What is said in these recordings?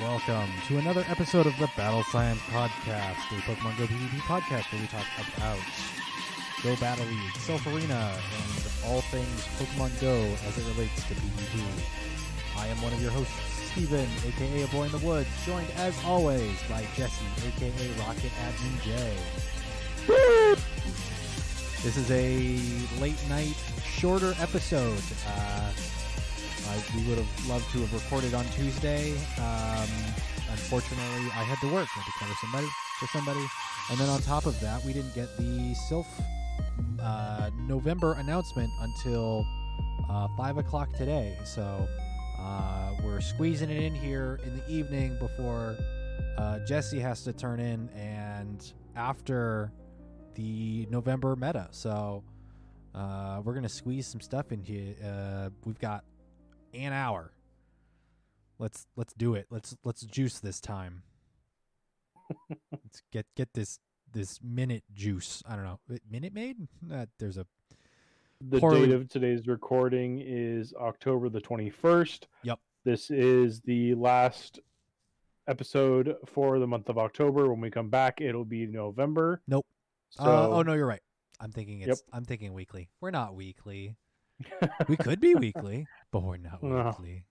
Welcome to another episode of the Battle Science Podcast, the Pokemon Go PvP podcast where we talk about Go Battle League, Silph Arena, and all things Pokemon Go as it relates to PvP. I am one of your hosts, Steven, aka A Boy in the Woods, joined as always by Jesse, aka Rocket Admin J. This is a late night, shorter episode. Uh, We would have loved to have recorded on Tuesday. Um, unfortunately, I had to work. I had to cover somebody for somebody, and then on top of that, we didn't get the Silph uh, November announcement until uh, five o'clock today. So uh, we're squeezing it in here in the evening before uh, Jesse has to turn in, and after the November meta. So uh, we're gonna squeeze some stuff in here. Uh, we've got an hour. Let's let's do it. Let's let's juice this time. let's get get this this minute juice. I don't know. Minute made? Uh, there's a The date of today's recording is October the 21st. Yep. This is the last episode for the month of October. When we come back, it'll be November. Nope. So, uh, oh no, you're right. I'm thinking Yep. it's I'm thinking weekly. We're not weekly. We could be weekly, but we're not No. weekly.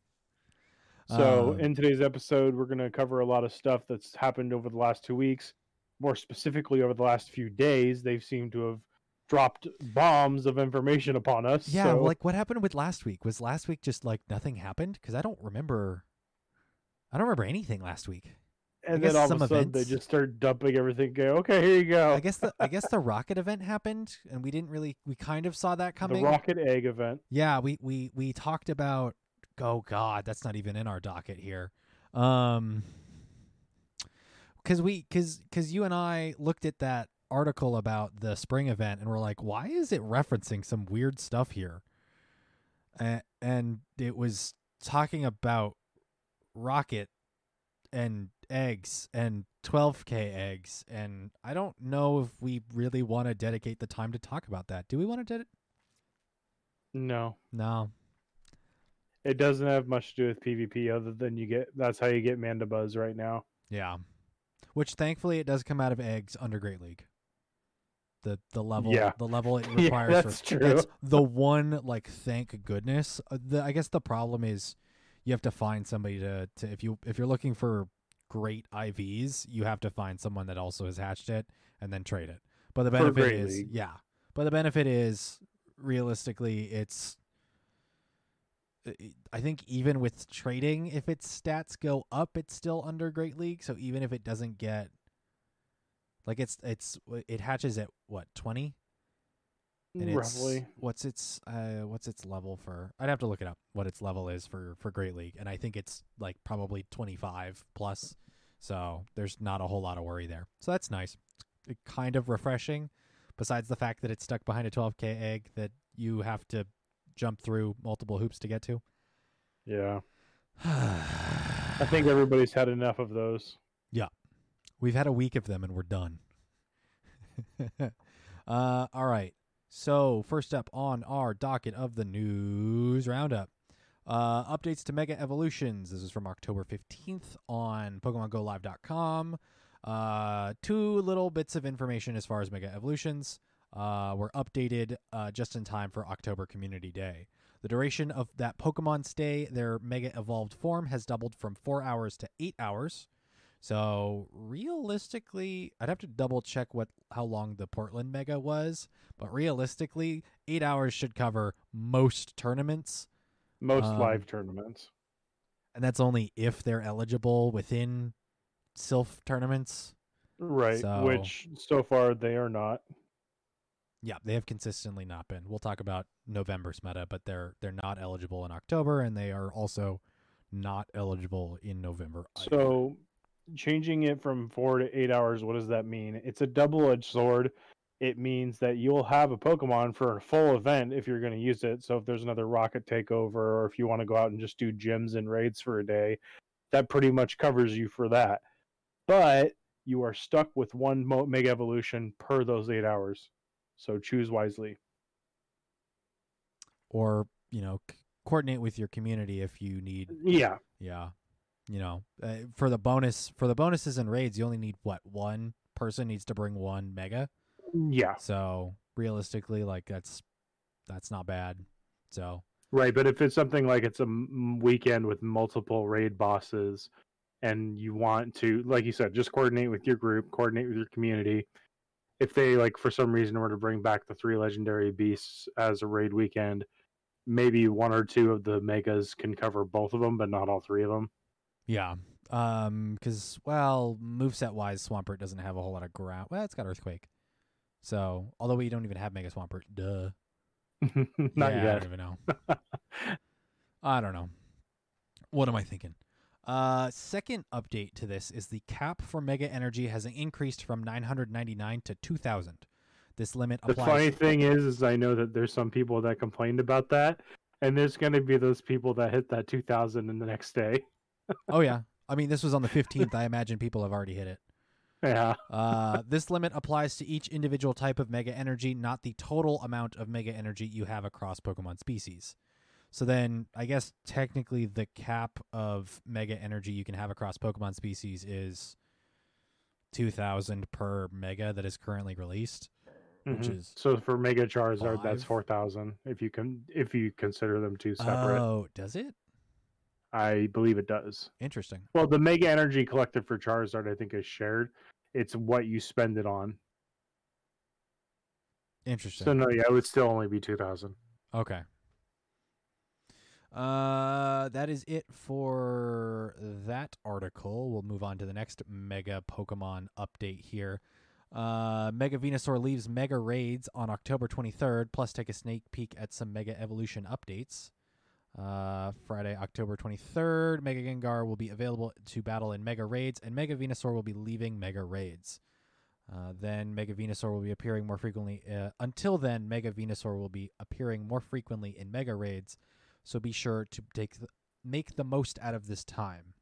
So, Um, in today's episode, we're going to cover a lot of stuff that's happened over the last two weeks. More specifically, over the last few days, they've seemed to have dropped bombs of information upon us. Yeah, so- like what happened with last week? Was last week just like nothing happened? Because I don't remember. I don't remember anything last week. And then all of a sudden, they just start dumping everything. Go, okay, here you go. I guess the I guess the rocket event happened, and we didn't really we kind of saw that coming. the rocket egg event. Yeah, we we we talked about. Oh God, that's not even in our docket here. Um, because we because because you and I looked at that article about the spring event and we're like, why is it referencing some weird stuff here? And and it was talking about rocket and eggs and 12k eggs and I don't know if we really want to dedicate the time to talk about that. Do we want to dedicate? No, No. it doesn't have much to do with PvP other than you get. That's how you get Mandibuzz right now. Yeah. Which thankfully it does come out of eggs under Great League. The the level Yeah. the level it Yeah, requires that's for true. that's the one like thank goodness. Uh, the I guess the problem is you have to find somebody to, to if you if you're looking for great IVs, you have to find someone that also has hatched it and then trade it. But the benefit is League. yeah. But the benefit is realistically it's I- uh, I think even with trading, if its stats go up, it's still under Great League. So even if it doesn't get, like it's it's it hatches at what twenty, and it's Roughly, what's its uh what's its level for? I'd have to look it up what its level is for for Great League, and I think it's like probably twenty five plus. So there's not a whole lot of worry there. So that's nice. It kind of refreshing. Besides the fact that it's stuck behind a 12k egg that you have to jump through multiple hoops to get to. yeah. I I think everybody's had enough of those. Yeah. We've had a week of them and we're done. uh, all right. So first up on our docket of the news roundup, uh, updates to Mega Evolutions. This is from October fifteenth on PokemonGoLive.com. Uh, two little bits of information as far as Mega Evolutions. Uh, were updated uh, just in time for October Community Day. The duration of that Pokemon stay, their Mega Evolved form, has doubled from four hours to eight hours. So realistically, I'd have to double check what how long the Portland Mega was, but realistically, eight hours should cover most tournaments, Most Um, live tournaments. and that's only if they're eligible within Silph tournaments. Right. so- Which so far they are not. Yeah, they have consistently not been. We'll talk about November's meta, but they're they're not eligible in October, and they are also not eligible in November. either. So changing it from four to eight hours, what does that mean? It's a double edged sword. It means that you'll have a Pokemon for a full event if you're going to use it. So if there's another rocket takeover, or if you want to go out and just do gyms and raids for a day, that pretty much covers you for that. But you are stuck with one Mega Evolution per those eight hours. So choose wisely. or you know, coordinate with your community if you need Yeah. Yeah. You know, uh, for the bonus for the bonuses and raids, you only need what one person needs to bring one mega. Yeah, So realistically, like that's that's not bad. So right. But if it's something like it's a m- weekend with multiple raid bosses, and you want to, like you said, just coordinate with your group, coordinate with your community. If they like for some reason were to bring back the three legendary beasts as a raid weekend, maybe one or two of the megas can cover both of them, but not all three of them. Yeah, um, because well, moveset wise, Swampert doesn't have a whole lot of ground. Well, it's got Earthquake. So although we don't even have Mega Swampert, duh. not yeah, I yet. don't even know. I don't know. What am I thinking? Uh, second update to this is the cap for Mega Energy has increased from 999 to 2000. This limit applies. The funny thing is, is I know that there's some people that complained about that, and there's going to be those people that hit that 2,000 in the next day. oh yeah, I mean this was on the 15th. I imagine people have already hit it. Yeah, Uh, this limit applies to each individual type of Mega Energy, not the total amount of Mega Energy you have across Pokemon species. So then, I guess technically the cap of Mega Energy you can have across Pokemon species is 2,000 per Mega that is currently released. Which Mhm. is so for Mega Charizard, that's 4,000 if you can if you consider them two separate. Oh, does it? I believe it does. Interesting. Well, the Mega Energy collected for Charizard, I think, is shared. It's what you spend it on. Interesting. So no, yeah, it would still only be 2,000. Okay. Uh, that is it for that article. We'll move on to the next Mega Pokemon update here. Uh, Mega Venusaur leaves Mega Raids on October 23rd, plus take a sneak peek at some Mega Evolution updates. Uh, Friday, October 23rd, Mega Gengar will be available to battle in Mega Raids, and Mega Venusaur will be leaving Mega Raids. Uh, then Mega Venusaur will be appearing more frequently. Uh, until then, Mega Venusaur will be appearing more frequently in Mega Raids, so be sure to take the, make the most out of this time.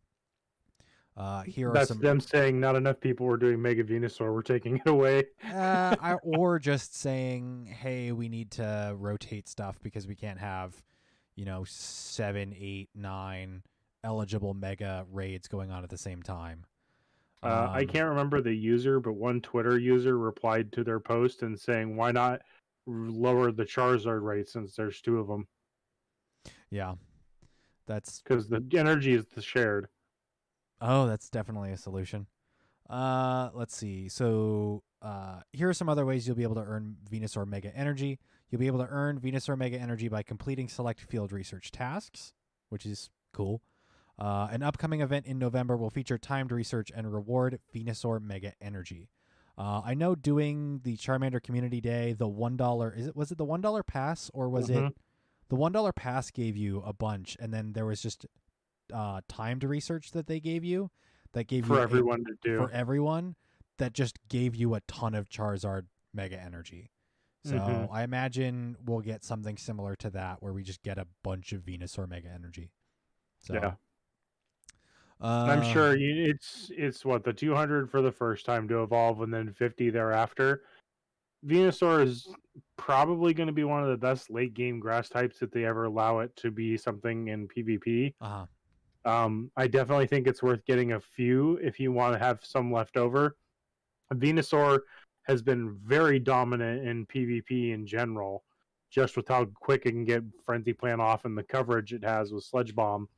Uh, here are That's some, them saying not enough people were doing Mega Venusaur. We're taking it away. uh, I- or just saying, hey, we need to rotate stuff because we can't have, you know, seven, eight, nine eligible Mega Raids going on at the same time. Uh, I Um, can't remember the user, but one Twitter user replied to their post and saying, "Why not lower the Charizard rate since there's two of them? Yeah, that's Because the energy is the shared." Oh, that's definitely a solution. Uh, let's see. So, uh, here are some other ways you'll be able to earn Venusaur Mega Energy. You'll be able to earn Venusaur Mega Energy by completing select field research tasks, which is cool. Uh, an upcoming event in November will feature timed research and reward Venusaur Mega Energy. Uh, I know doing the Charmander Community Day, the one dollar is it was it the one dollar pass or was Mhm. it the one dollar pass gave you a bunch, and then there was just uh, timed research that they gave you that gave you for a- everyone to do. for everyone that just gave you a ton of Charizard Mega Energy. So Mhm. I imagine we'll get something similar to that where we just get a bunch of Venusaur Mega Energy. So, Yeah. uh, I'm sure it's it's what the 200 for the first time to evolve, and then 50 thereafter. Venusaur is probably going to be one of the best late game grass types if they ever allow it to be something in PvP. Uh-huh. Um, I definitely think it's worth getting a few if you want to have some left over. Venusaur has been very dominant in PvP in general, just with how quick it can get Frenzy Plant off and the coverage it has with Sludge Bomb.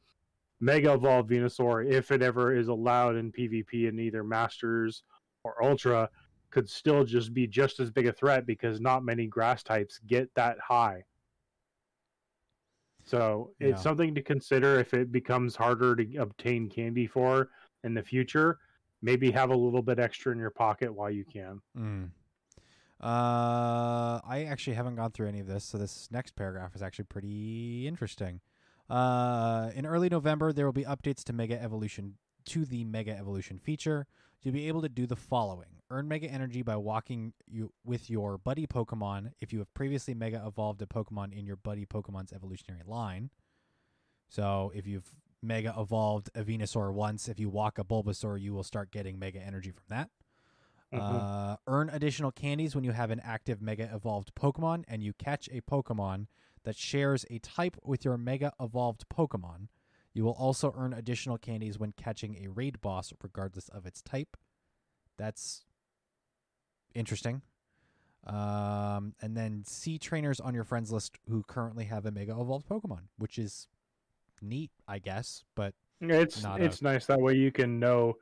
Mega Evolved Venusaur, if it ever is allowed in PvP in either Masters or Ultra, could still just be just as big a threat because not many grass types get that high. So it's Yeah. something to consider if it becomes harder to obtain candy for in the future. Maybe have a little bit extra in your pocket while you can. Mm. Uh, I actually haven't gone through any of this, so this next paragraph is actually pretty interesting. Uh, in early November, there will be updates to Mega Evolution to the Mega Evolution feature. You'll be able to do the following: earn Mega Energy by walking you with your buddy Pokemon if you have previously Mega evolved a Pokemon in your buddy Pokemon's evolutionary line. So if you've Mega evolved a Venusaur once, if you walk a Bulbasaur, you will start getting Mega Energy from that. Mhm. Uh, earn additional candies when you have an active Mega Evolved Pokemon and you catch a Pokemon that shares a type with your Mega Evolved Pokemon. You will also earn additional candies when catching a raid boss, regardless of its type. That's interesting. Um, and then see trainers on your friends list who currently have a Mega Evolved Pokemon, which is neat, I guess. But It's Not a- it's nice that way you can know.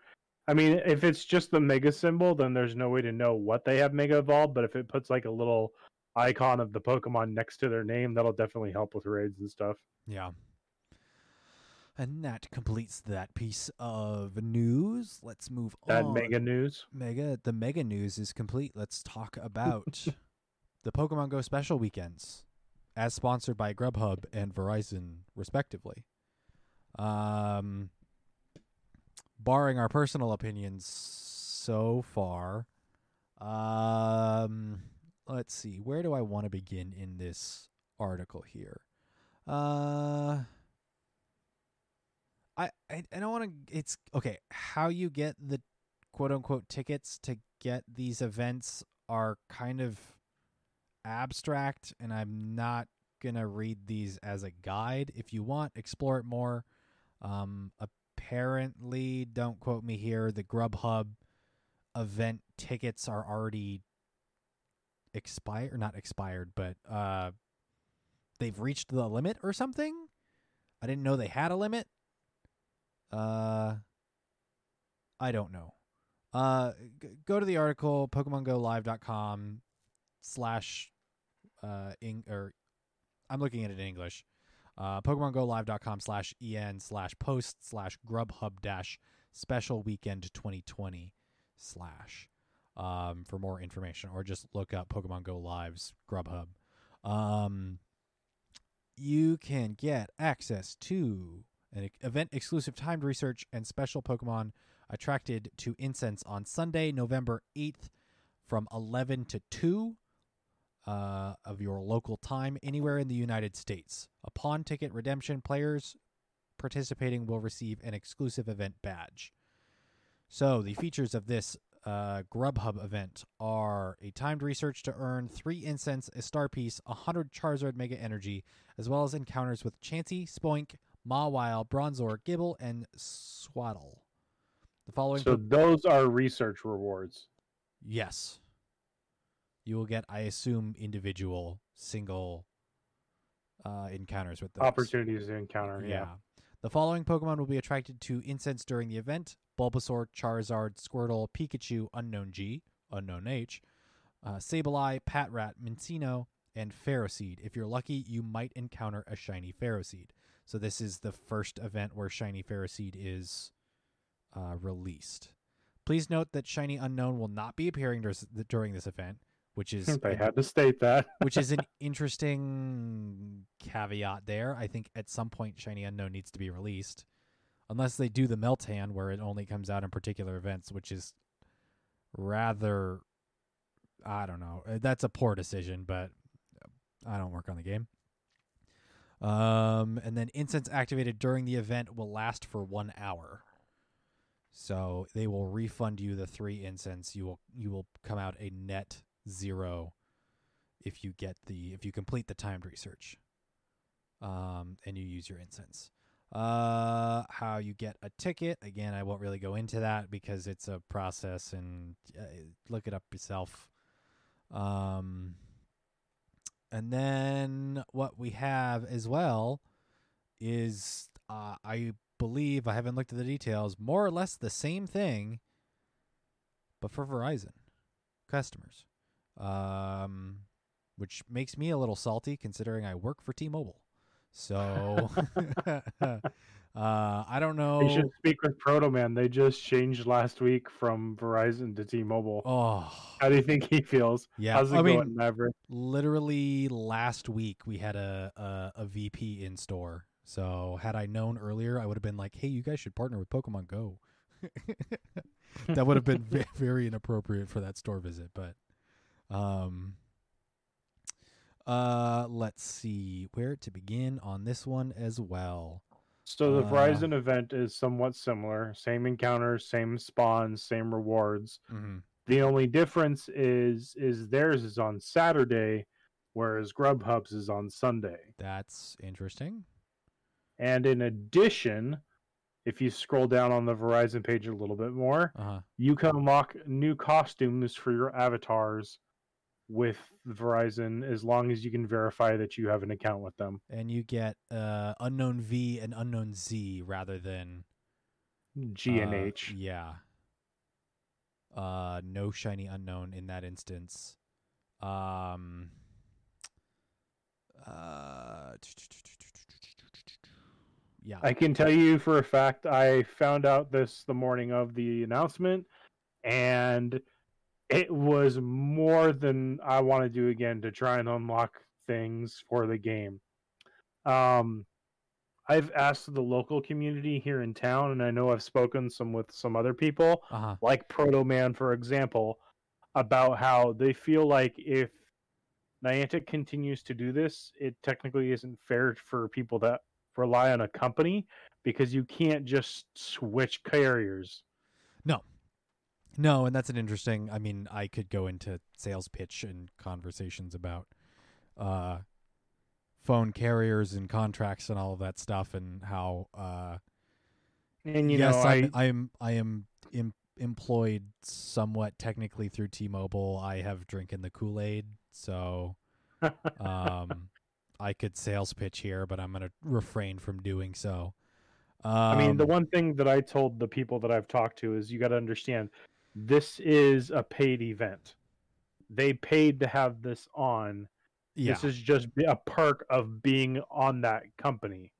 I mean, if it's just the mega symbol, then there's no way to know what they have mega evolved. But if it puts like a little icon of the Pokemon next to their name, that'll definitely help with raids and stuff. yeah. And that completes that piece of news. Let's move That on. mega news. Mega the mega news is complete. Let's talk about the Pokemon Go special weekends as sponsored by Grubhub and Verizon respectively. Um barring our personal opinions so far, um let's see. Where do I want to begin in this article here? Uh I I, I don't want to it's okay, how you get the quote unquote tickets to get these events are kind of abstract and I'm not to read these as a guide. If you want, explore it more. Um apparently, don't quote me here, the Grubhub event tickets are already expired, or not expired, but uh they've reached the limit or something. I didn't know they had a limit. Uh I don't know. Uh, g- go to the article PokemonGoLive.com slash uh in or I'm looking at it in English. Uh, PokemonGoLive.com slash en slash post slash Grubhub dash special weekend 2020 slash um for more information or just look up Pokemon Go Live's Grubhub. Um, you can get access to an event exclusive timed research and special Pokemon attracted to incense on Sunday, November 8th from 11 to 2 uh, of your local time anywhere in the United States. Upon ticket redemption, players participating will receive an exclusive event badge. So, the features of this uh, Grubhub event are a timed research to earn 3 incense, a star piece, 100 Charizard Mega Energy, as well as encounters with Chansey, Spoink, Mawile, Bronzor, Gible, and Sewaddle. The following So those are research rewards. Yes. You will get, I assume, individual single uh, encounters with those. Opportunities to encounter. Yeah. The following Pokemon will be attracted to incense during the event Bulbasaur, Charizard, Squirtle, Pikachu, Unown G, Unown H, uh, Sableye, Patrat, Minccino, and Ferroseed. If you're lucky, you might encounter a shiny Ferroseed. So this is the first event where shiny Ferroseed is uh, released. Please note that Shiny Unown will not be appearing during this event, which is I had to state that. which is an interesting caveat there. I think at some point Shiny Unown needs to be released. Unless they do the Meltan where it only comes out in particular events, which is rather I don't know. Uh, That's a poor decision, but I don't work on the game. Um and then incense activated during the event will last for 1 hour. So they will refund you the 3 incense. You will you will come out a net 0 if you get the if you complete the timed research um and you use your incense uh how you get a ticket again i won't really go into that because it's a process and uh, look it up yourself. Um and then what we have as well is uh, i believe i haven't looked at the details more or less the same thing but for verizon customers um which makes me a little salty considering I work for T-Mobile. So uh, I don't know. You should speak with Proto Man. They just changed last week from Verizon to T-Mobile. Oh, How do you think he feels? yeah. How's it I going, mean, Maverick? literally last week we had a, a a VP in store. So had I known earlier, I would have been like, "Hey, you guys should partner with Pokemon Go." that would have been very inappropriate for that store visit, but um uh let's see where to begin on this one as well. So the uh, Verizon event is somewhat similar. Same encounters, same spawns, same rewards. Mhm. The only difference is is theirs is on Saturday, whereas Grubhub's is on Sunday. That's interesting. And in addition, if you scroll down on the Verizon page a little bit more, Uh-huh. you can unlock new costumes for your avatars with Verizon as long as you can verify that you have an account with them. And you get uh Unown V and Unown Z rather than G and uh, H. Yeah. Uh no shiny Unown in that instance. Um uh yeah. I can tell you for a fact I found out this the morning of the announcement and it was more than I want to do again to try and unlock things for the game. Um I've asked the local community here in town and I know I've spoken some with some other people uh-huh. like Proto Man, for example, about how they feel like if Niantic continues to do this, it technically isn't fair for people that rely on a company because you can't just switch carriers. No, and that's an interesting. I mean, I could go into sales pitch and conversations about uh, phone carriers and contracts and all of that stuff, and how uh, And you yes, know, I, I'm, I'm I am em- employed somewhat technically through T-Mobile. I have drinking the Kool Aid, so um, I could sales pitch here, but I'm going to refrain from doing so. Um, I mean, the one thing that I told the people that I've talked to is you got to understand this is a paid event. They paid to have this on. yeah, This is just a perk of being on that company.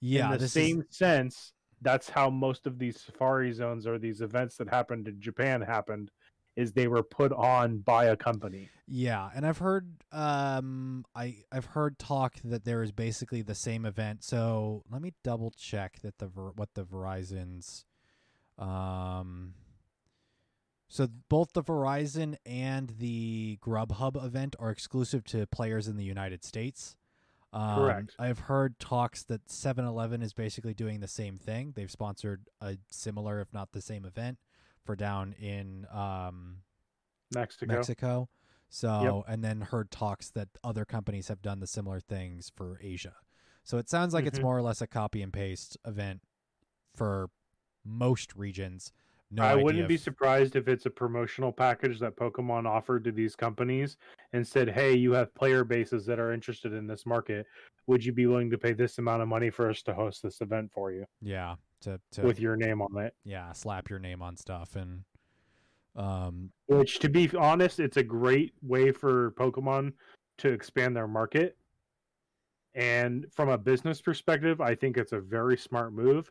yeah, in the same is sense, that's how most of these safari zones or these events that happened in Japan happened, is they were put on by a company. Yeah, and I've heard um I I've heard talk that there is basically the same event. So let me double check that the Ver- what the Verizon's um so both the Verizon and the Grubhub event are exclusive to players in the United States. Um, Correct. I've heard talks that 7-Eleven is basically doing the same thing. They've sponsored a similar, if not the same, event for down in um, Mexico. Mexico. So, and then heard talks that other companies have done the similar things for Asia. So it sounds like it's Mhm. more or less a copy and paste event for most regions. No I wouldn't be surprised if it's a promotional package that Pokemon offered to these companies and said, "Hey, you have player bases that are interested in this market. Would you be willing to pay this amount of money for us to host this event for you yeah, to to with your name on it?" yeah, slap your name on stuff and um Which, to be honest, it's a great way for Pokemon to expand their market. And from a business perspective, I think it's a very smart move.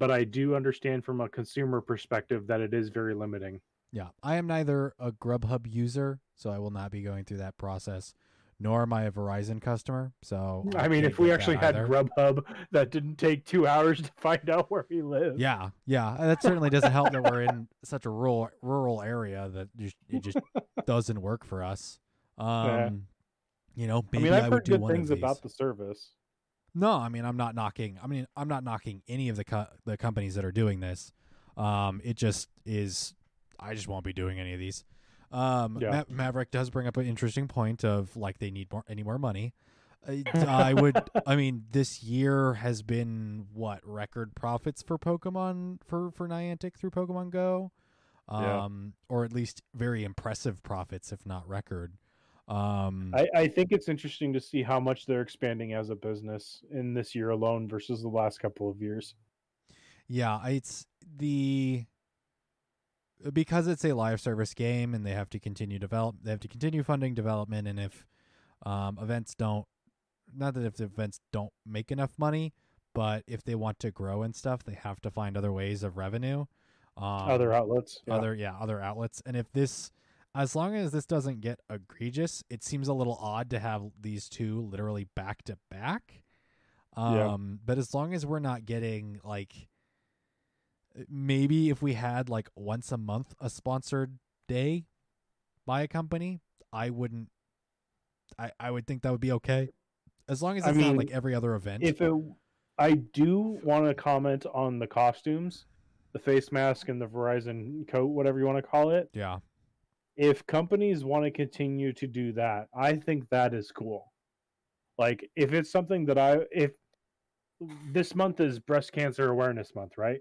But I do understand from a consumer perspective that it is very limiting. yeah, I am neither a Grubhub user, so I will not be going through that process, nor am I a Verizon customer. So I mean, if we actually had either. Grubhub, that didn't take two hours to find out where we live. Yeah, yeah, that certainly doesn't help that we're in such a rural rural area that just, it just doesn't work for us. Um, you know, I maybe mean, I, I've would heard do good one things of these. about the service. No, I mean, I'm not knocking. I mean, I'm not knocking any of the co- the companies that are doing this. Um, it just is. I just won't be doing any of these. Um, Yeah. Ma- Maverick does bring up an interesting point of like they need more any more money. I, I would. I mean, this year has been what record profits for Pokemon for for Niantic through Pokemon Go, Yeah. um, or at least very impressive profits, if not record. Um, I, I think it's interesting to see how much they're expanding as a business in this year alone versus the last couple of years. Yeah, it's the because it's a live service game and they have to continue develop they have to continue funding development and if um, events don't not that if the events don't make enough money, but if they want to grow and stuff, they have to find other ways of revenue. Um, Other outlets. yeah. other yeah other outlets and if this as long as this doesn't get egregious it seems a little odd to have these two literally back to back. Um Yeah. but as long as we're not getting like maybe if we had like once a month a sponsored day by a company i wouldn't i i would think that would be okay. As long as I it's not mean, like every other event. if it i do want to comment on the costumes the face mask and the verizon coat whatever you want to call it. Yeah if companies want to continue to do that i think that is cool like if it's something that i if this month is breast cancer awareness month, right?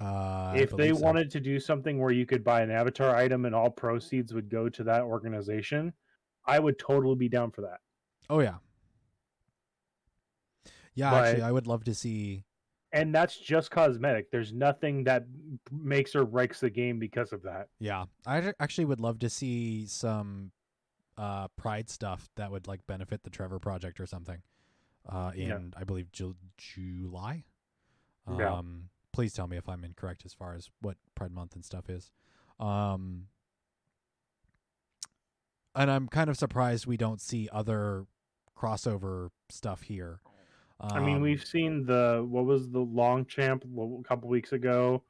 Uh, if they so. wanted to do something where you could buy an avatar item and all proceeds would go to that organization, I would totally be down for that. Oh yeah. Yeah, But- actually, I would love to see. And that's just cosmetic. There's nothing that makes or breaks the game because of that. Yeah, I actually would love to see some uh pride stuff that would like benefit the Trevor project or something. Uh, in Yeah. I believe Ju- July. Yeah. Um, please tell me if I'm incorrect as far as what Pride Month and stuff is. Um, and I'm kind of surprised we don't see other crossover stuff here. I mean, Um, we've seen the what was the Longchamp a couple weeks ago.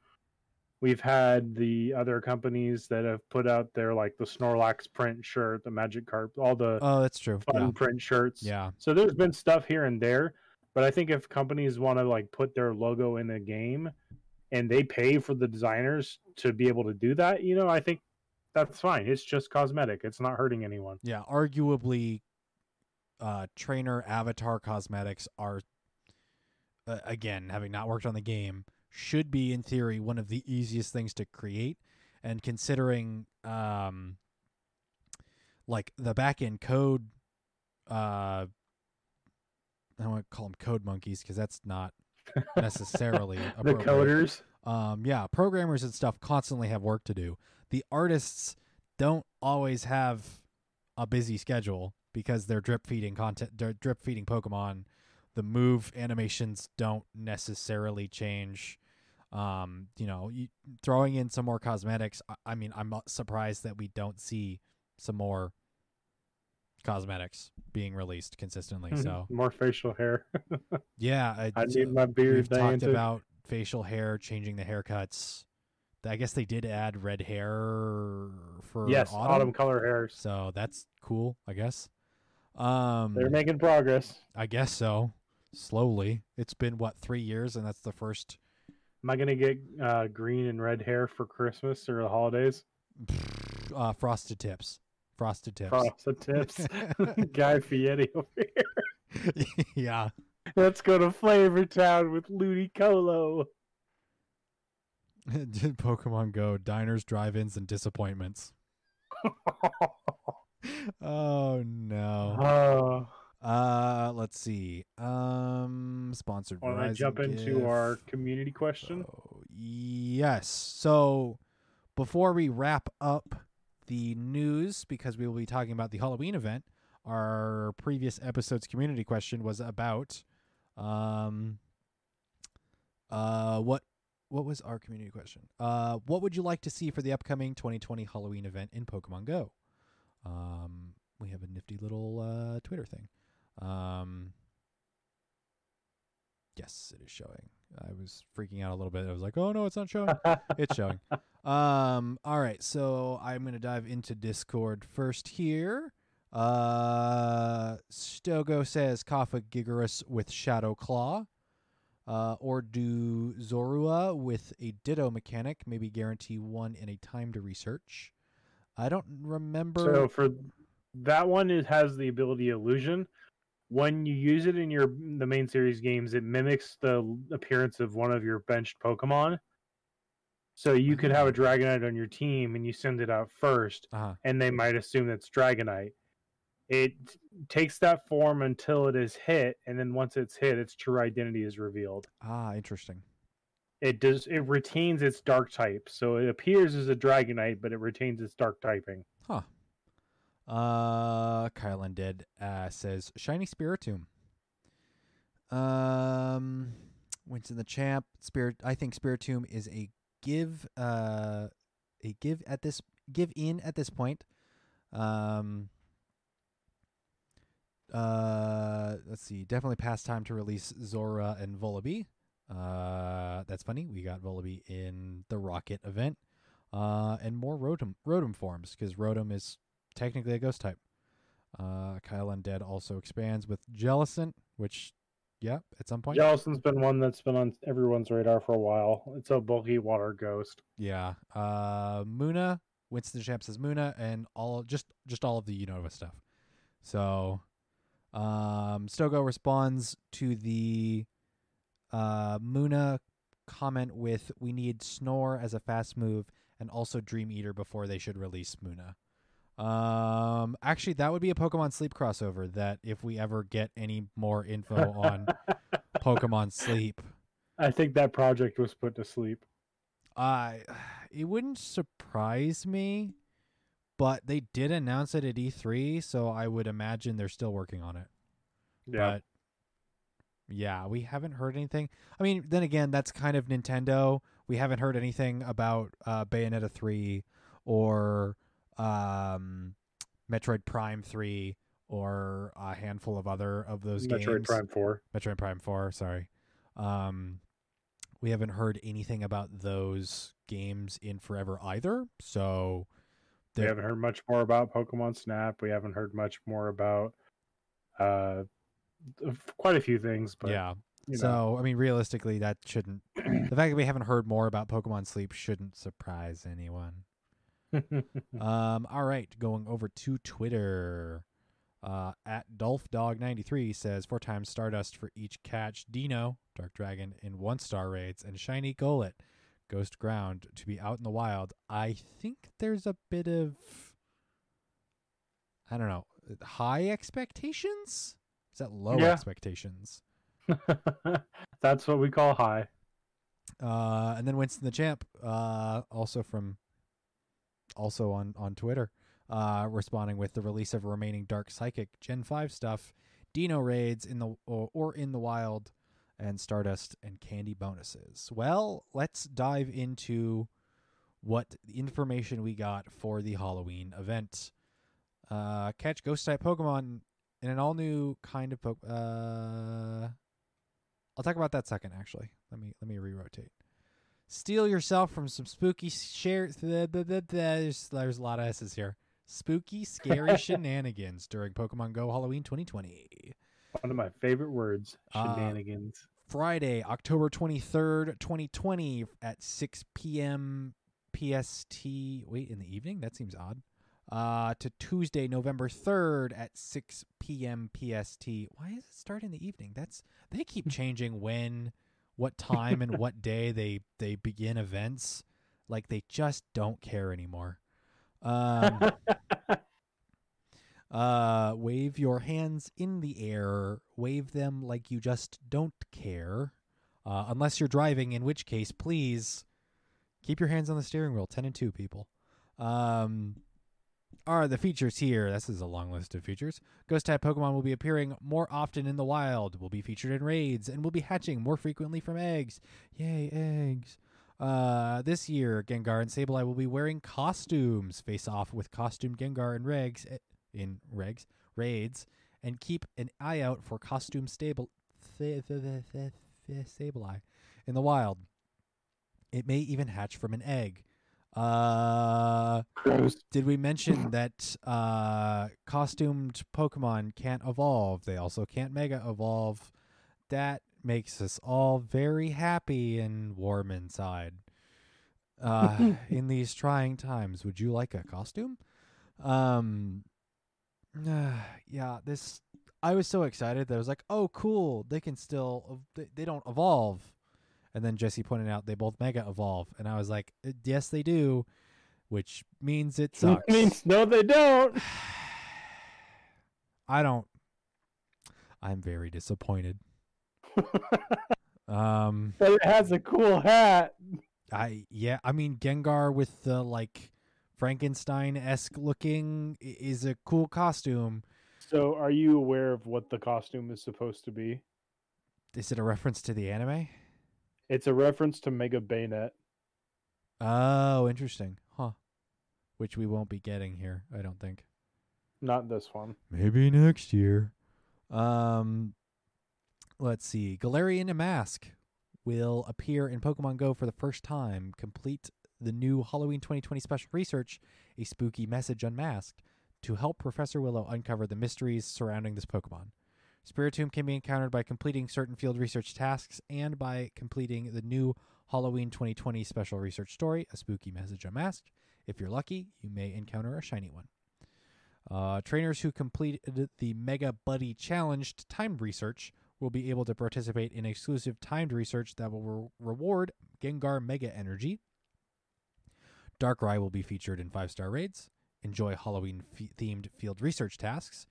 We've had the other companies that have put out their like the Snorlax print shirt, the Magikarp, all the Oh, that's true. fun Yeah. print shirts. Yeah. So there's been stuff here and there, but I think if companies want to like put their logo in a game and they pay for the designers to be able to do that, you know, I think that's fine. It's just cosmetic. It's not hurting anyone. Yeah, arguably, uh, trainer avatar cosmetics are, uh, again, having not worked on the game, should be in theory one of the easiest things to create. And considering, um, like the back end code, uh, I don't want to call them code monkeys because that's not necessarily The coders, um yeah programmers and stuff constantly have work to do. The artists don't always have a busy schedule because they're drip feeding content they're drip feeding pokemon the move animations don't necessarily change um you know you, throwing in some more cosmetics I, I mean i'm surprised that we don't see some more cosmetics being released consistently so more facial hair. yeah I it's, need my beard. We've talked painted. about facial hair, changing the haircuts. I guess they did add red hair for yes, autumn, autumn color hairs. so that's cool. I guess. Um, They're making progress. I guess so. Slowly, it's been what three years, and that's the first. Am I gonna get uh, green and red hair for Christmas or the holidays? Uh, frosted tips. Frosted tips. Frosted tips. Guy Fieri over here. yeah. Let's go to Flavor Town with Ludicolo. Did Pokemon Go diners, drive-ins, and disappointments. oh no. Oh, Uh, let's see. Um, sponsored. want to jump into gift. our community question? Oh, yes. So before we wrap up the news, because we will be talking about the Halloween event, our previous episode's community question was about, um, uh, what what was our community question? Uh, what would you like to see for the upcoming 2020 Halloween event in Pokemon Go? Um, we have a nifty little uh, Twitter thing. Um, yes, it is showing. I was freaking out a little bit. I was like, "Oh no, it's not showing." it's showing. Um, all right, so I'm gonna dive into Discord first here. Uh, Stogo says Cofagrigus with Shadow Claw. Uh, or do Zorua with a Ditto mechanic, maybe guarantee one in a time to research. I don't remember. So for that one, it has the ability illusion. When you use it in your the main series games, it mimics the appearance of one of your benched Pokemon. So you could have a Dragonite on your team, and you send it out first, uh-huh. and they might assume that's Dragonite. It takes that form until it is hit, and then once it's hit, its true identity is revealed. Ah, interesting. It does. It retains its dark type, so it appears as a Dragonite, but it retains its dark typing. Huh. Uh, Kyle Undead uh, says Shiny Spiritomb. Um, Winston the Champ. Spirit. I think Spiritomb is a give. Uh, a give at this. Give in at this point. Um. Uh, let's see. Definitely past time to release Zorua and Vullaby. Uh, that's funny. We got Vullaby in the Rocket event. Uh, and more Rotom Rotom forms because Rotom is technically a ghost type. Uh, Kyle Undead also expands with Jellicent, which, yeah, at some point, Jellicent's been one that's been on everyone's radar for a while. It's a bulky water ghost. yeah. Uh, Munna, Winston Champ says Munna, and all just just all of the Unova stuff. So, Um, Stogo responds to the uh, Munna comment with "We need Snore as a fast move, and also Dream Eater before they should release Munna." Um, actually, that would be a Pokemon Sleep crossover. That if we ever get any more info on Pokemon Sleep, I think that project was put to sleep. I it wouldn't surprise me, but they did announce it at E3, so I would imagine they're still working on it. Yeah. But yeah, we haven't heard anything. I mean, then again, that's kind of Nintendo. We haven't heard anything about uh, Bayonetta 3 or um, Metroid Prime 3 or a handful of other of those Metroid games. Metroid Prime 4. Metroid Prime 4, sorry. Um, we haven't heard anything about those games in forever either. So We haven't heard much more about Pokemon Snap. We haven't heard much more about uh quite a few things, but yeah. you know. So, I mean, realistically, that shouldn't. the fact that we haven't heard more about Pokemon Sleep shouldn't surprise anyone. Um, all right, going over to Twitter. Uh, at DolphDog93 says four times Stardust for each catch. Dino, Dark Dragon, in one star raids, and Shiny Golett, Ghost Ground, to be out in the wild. I think there's a bit of, I don't know, high expectations? That low Yeah. expectations? That's what we call high. Uh, and then Winston the Champ, uh, also from, also on on Twitter, uh, responding with the release of remaining Dark Psychic Gen Five stuff, Dino raids in the or, or in the wild, and Stardust and candy bonuses. Well, let's dive into what information we got for the Halloween event. Uh, catch ghost type Pokemon in an all new kind of po- uh I'll talk about that second actually. Let me let me re-rotate. Steel yourself from some spooky share there's, there's a lot of S's here. Spooky scary shenanigans during Pokemon Go Halloween 2020. One of my favorite words, Uh, shenanigans. Friday, October 23rd, 2020 at 6 p.m. PST. Wait, in the evening? That seems odd. Uh, to Tuesday, November 3rd at 6 p.m. PST. Why does it start in the evening? That's they keep changing when, what time, and what day they they begin events. Like they just don't care anymore. Um, uh, wave your hands in the air. Wave them like you just don't care. Uh, unless you're driving, in which case, please keep your hands on the steering wheel. 10 and 2, people. Um, are the features here? This is a long list of features. Ghost type Pokemon will be appearing more often in the wild, will be featured in raids, and will be hatching more frequently from eggs. Yay, eggs. Uh, this year, Gengar and Sableye will be wearing costumes. Face off with costumed Gengar and Regs eh, in Regs raids, and keep an eye out for costume stable Sableye in the wild. It may even hatch from an egg. Uh, Gross. did we mention that uh, costumed Pokemon can't evolve? They also can't Mega evolve. That makes us all very happy and warm inside. Uh, in these trying times, would you like a costume? Um, yeah, this. I was so excited that I was like, "Oh, cool! They can still. They, they don't evolve." And then Jesse pointed out they both Mega evolve, and I was like, "Uh, "Yes, they do," which means it sucks. means no, they don't. I don't. I'm very disappointed. Um, but it has a cool hat. I yeah, I mean Gengar with the like Frankenstein esque looking is a cool costume. So, are you aware of what the costume is supposed to be? Is it a reference to the anime? It's a reference to Mega Bayonet. Oh, interesting, huh? Which we won't be getting here, I don't think. Not this one. Maybe next year. Um, let's see. Galarian Yamask will appear in Pokemon Go for the first time. Complete the new Halloween 2020 special research, a spooky message unmasked, to help Professor Willow uncover the mysteries surrounding this Pokemon. Spiritomb can be encountered by completing certain field research tasks and by completing the new Halloween 2020 special research story, a spooky message unmasked. If you're lucky, you may encounter a shiny one. Uh, trainers who completed the Mega Buddy Challenge timed research will be able to participate in exclusive timed research that will re- reward Gengar Mega Energy. Darkrai will be featured in five star raids. Enjoy Halloween f- themed field research tasks.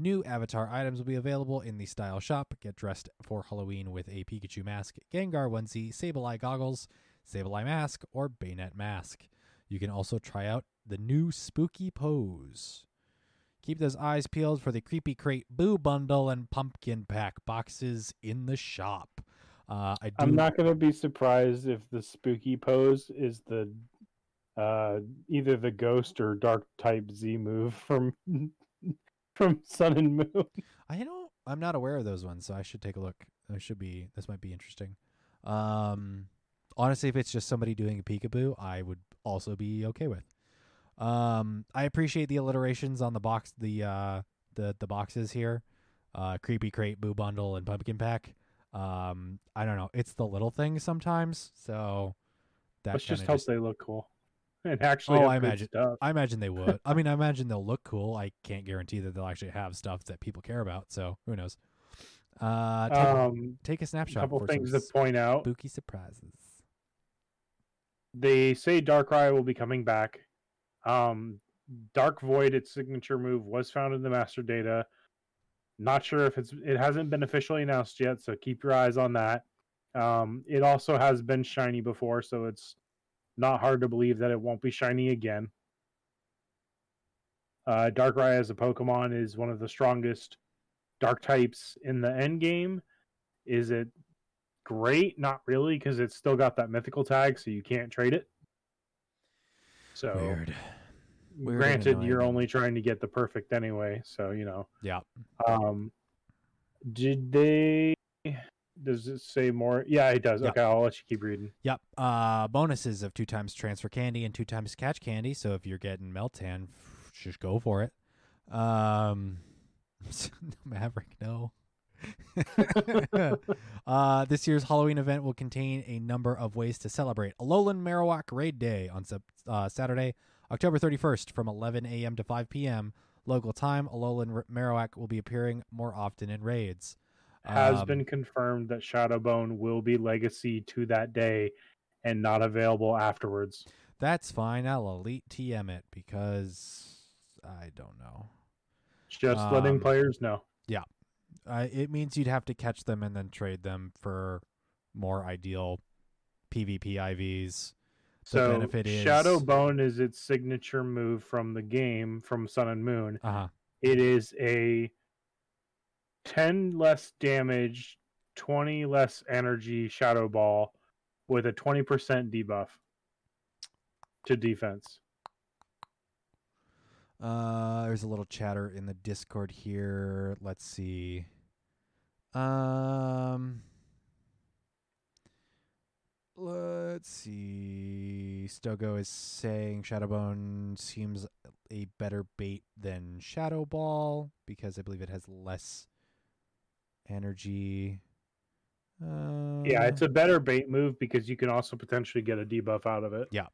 New avatar items will be available in the style shop. Get dressed for Halloween with a Pikachu mask, Gengar onesie, Sableye goggles, Sableye mask, or Banette mask. You can also try out the new spooky pose. Keep those eyes peeled for the Creepy Crate Boo Bundle and Pumpkin Pack boxes in the shop. Uh, I do, I'm not gonna be surprised if the spooky pose is the uh either the ghost or dark type Z move from from Sun and Moon. I don't. I'm not aware of those ones, so I should take a look. This should be. This might be interesting. Um, honestly, if it's just somebody doing a peekaboo, I would also be okay with. Um, I appreciate the alliterations on the box, the uh, the the boxes here. Uh, creepy crate, boo bundle, and pumpkin pack. Um, I don't know. It's the little things sometimes, so that Let's just kinda they look cool and actually Oh, I imagine- stuff. I imagine they would. I mean, I imagine they'll look cool. I can't guarantee that they'll actually have stuff that people care about. So who knows? Uh, take, Um, take a a snapshot couple things to point out. spooky surprises. They say Darkrai will be coming back. Um, Dark Void, its signature move, was found in the master data. Not sure if it's it hasn't been officially announced yet, so keep your eyes on that. Um, it also has been shiny before, so it's not hard to believe that it won't be shiny again. Uh, Darkrai as a Pokemon is one of the strongest dark types in the end game. Is it great? Not really, because it's still got that mythical tag, so you can't trade it. So, Weird. Weird granted, you're only trying to get the perfect anyway. So you know. Yeah. Um, did they? Does it say more? Yeah, it does. Yeah. Okay, I'll let you keep reading. Yep. Uh, bonuses of two times transfer candy and two times catch candy. So if you're getting Meltan, just go for it. Um, Maverick, no. uh, this year's Halloween event will contain a number of ways to celebrate Alolan Marowak Raid Day on uh, Saturday, October 31st from 11 a.m. to 5 p.m. local time. Alolan Marowak will be appearing more often in raids. Has Um, been confirmed that Shadowbone will be legacy to that day, and not available afterwards. That's fine. I'll elite TM it because I don't know. Just letting Um, players know. Uh, it means you'd have to catch them and then trade them for more ideal PvP IVs. The So benefit is- Shadowbone is its signature move from the game from Sun and Moon. Uh huh. It is a 10 less damage, 20 less energy Shadow Ball with a 20% debuff to defense. Uh, there's a little chatter in the Discord here. Let's see. Um, let's see. Stogo is saying Shadowbone seems a better bait than Shadow Ball because I believe it has less energy. Uh, Yeah, it's a better bait move because you can also potentially get a debuff out of it. Yeah.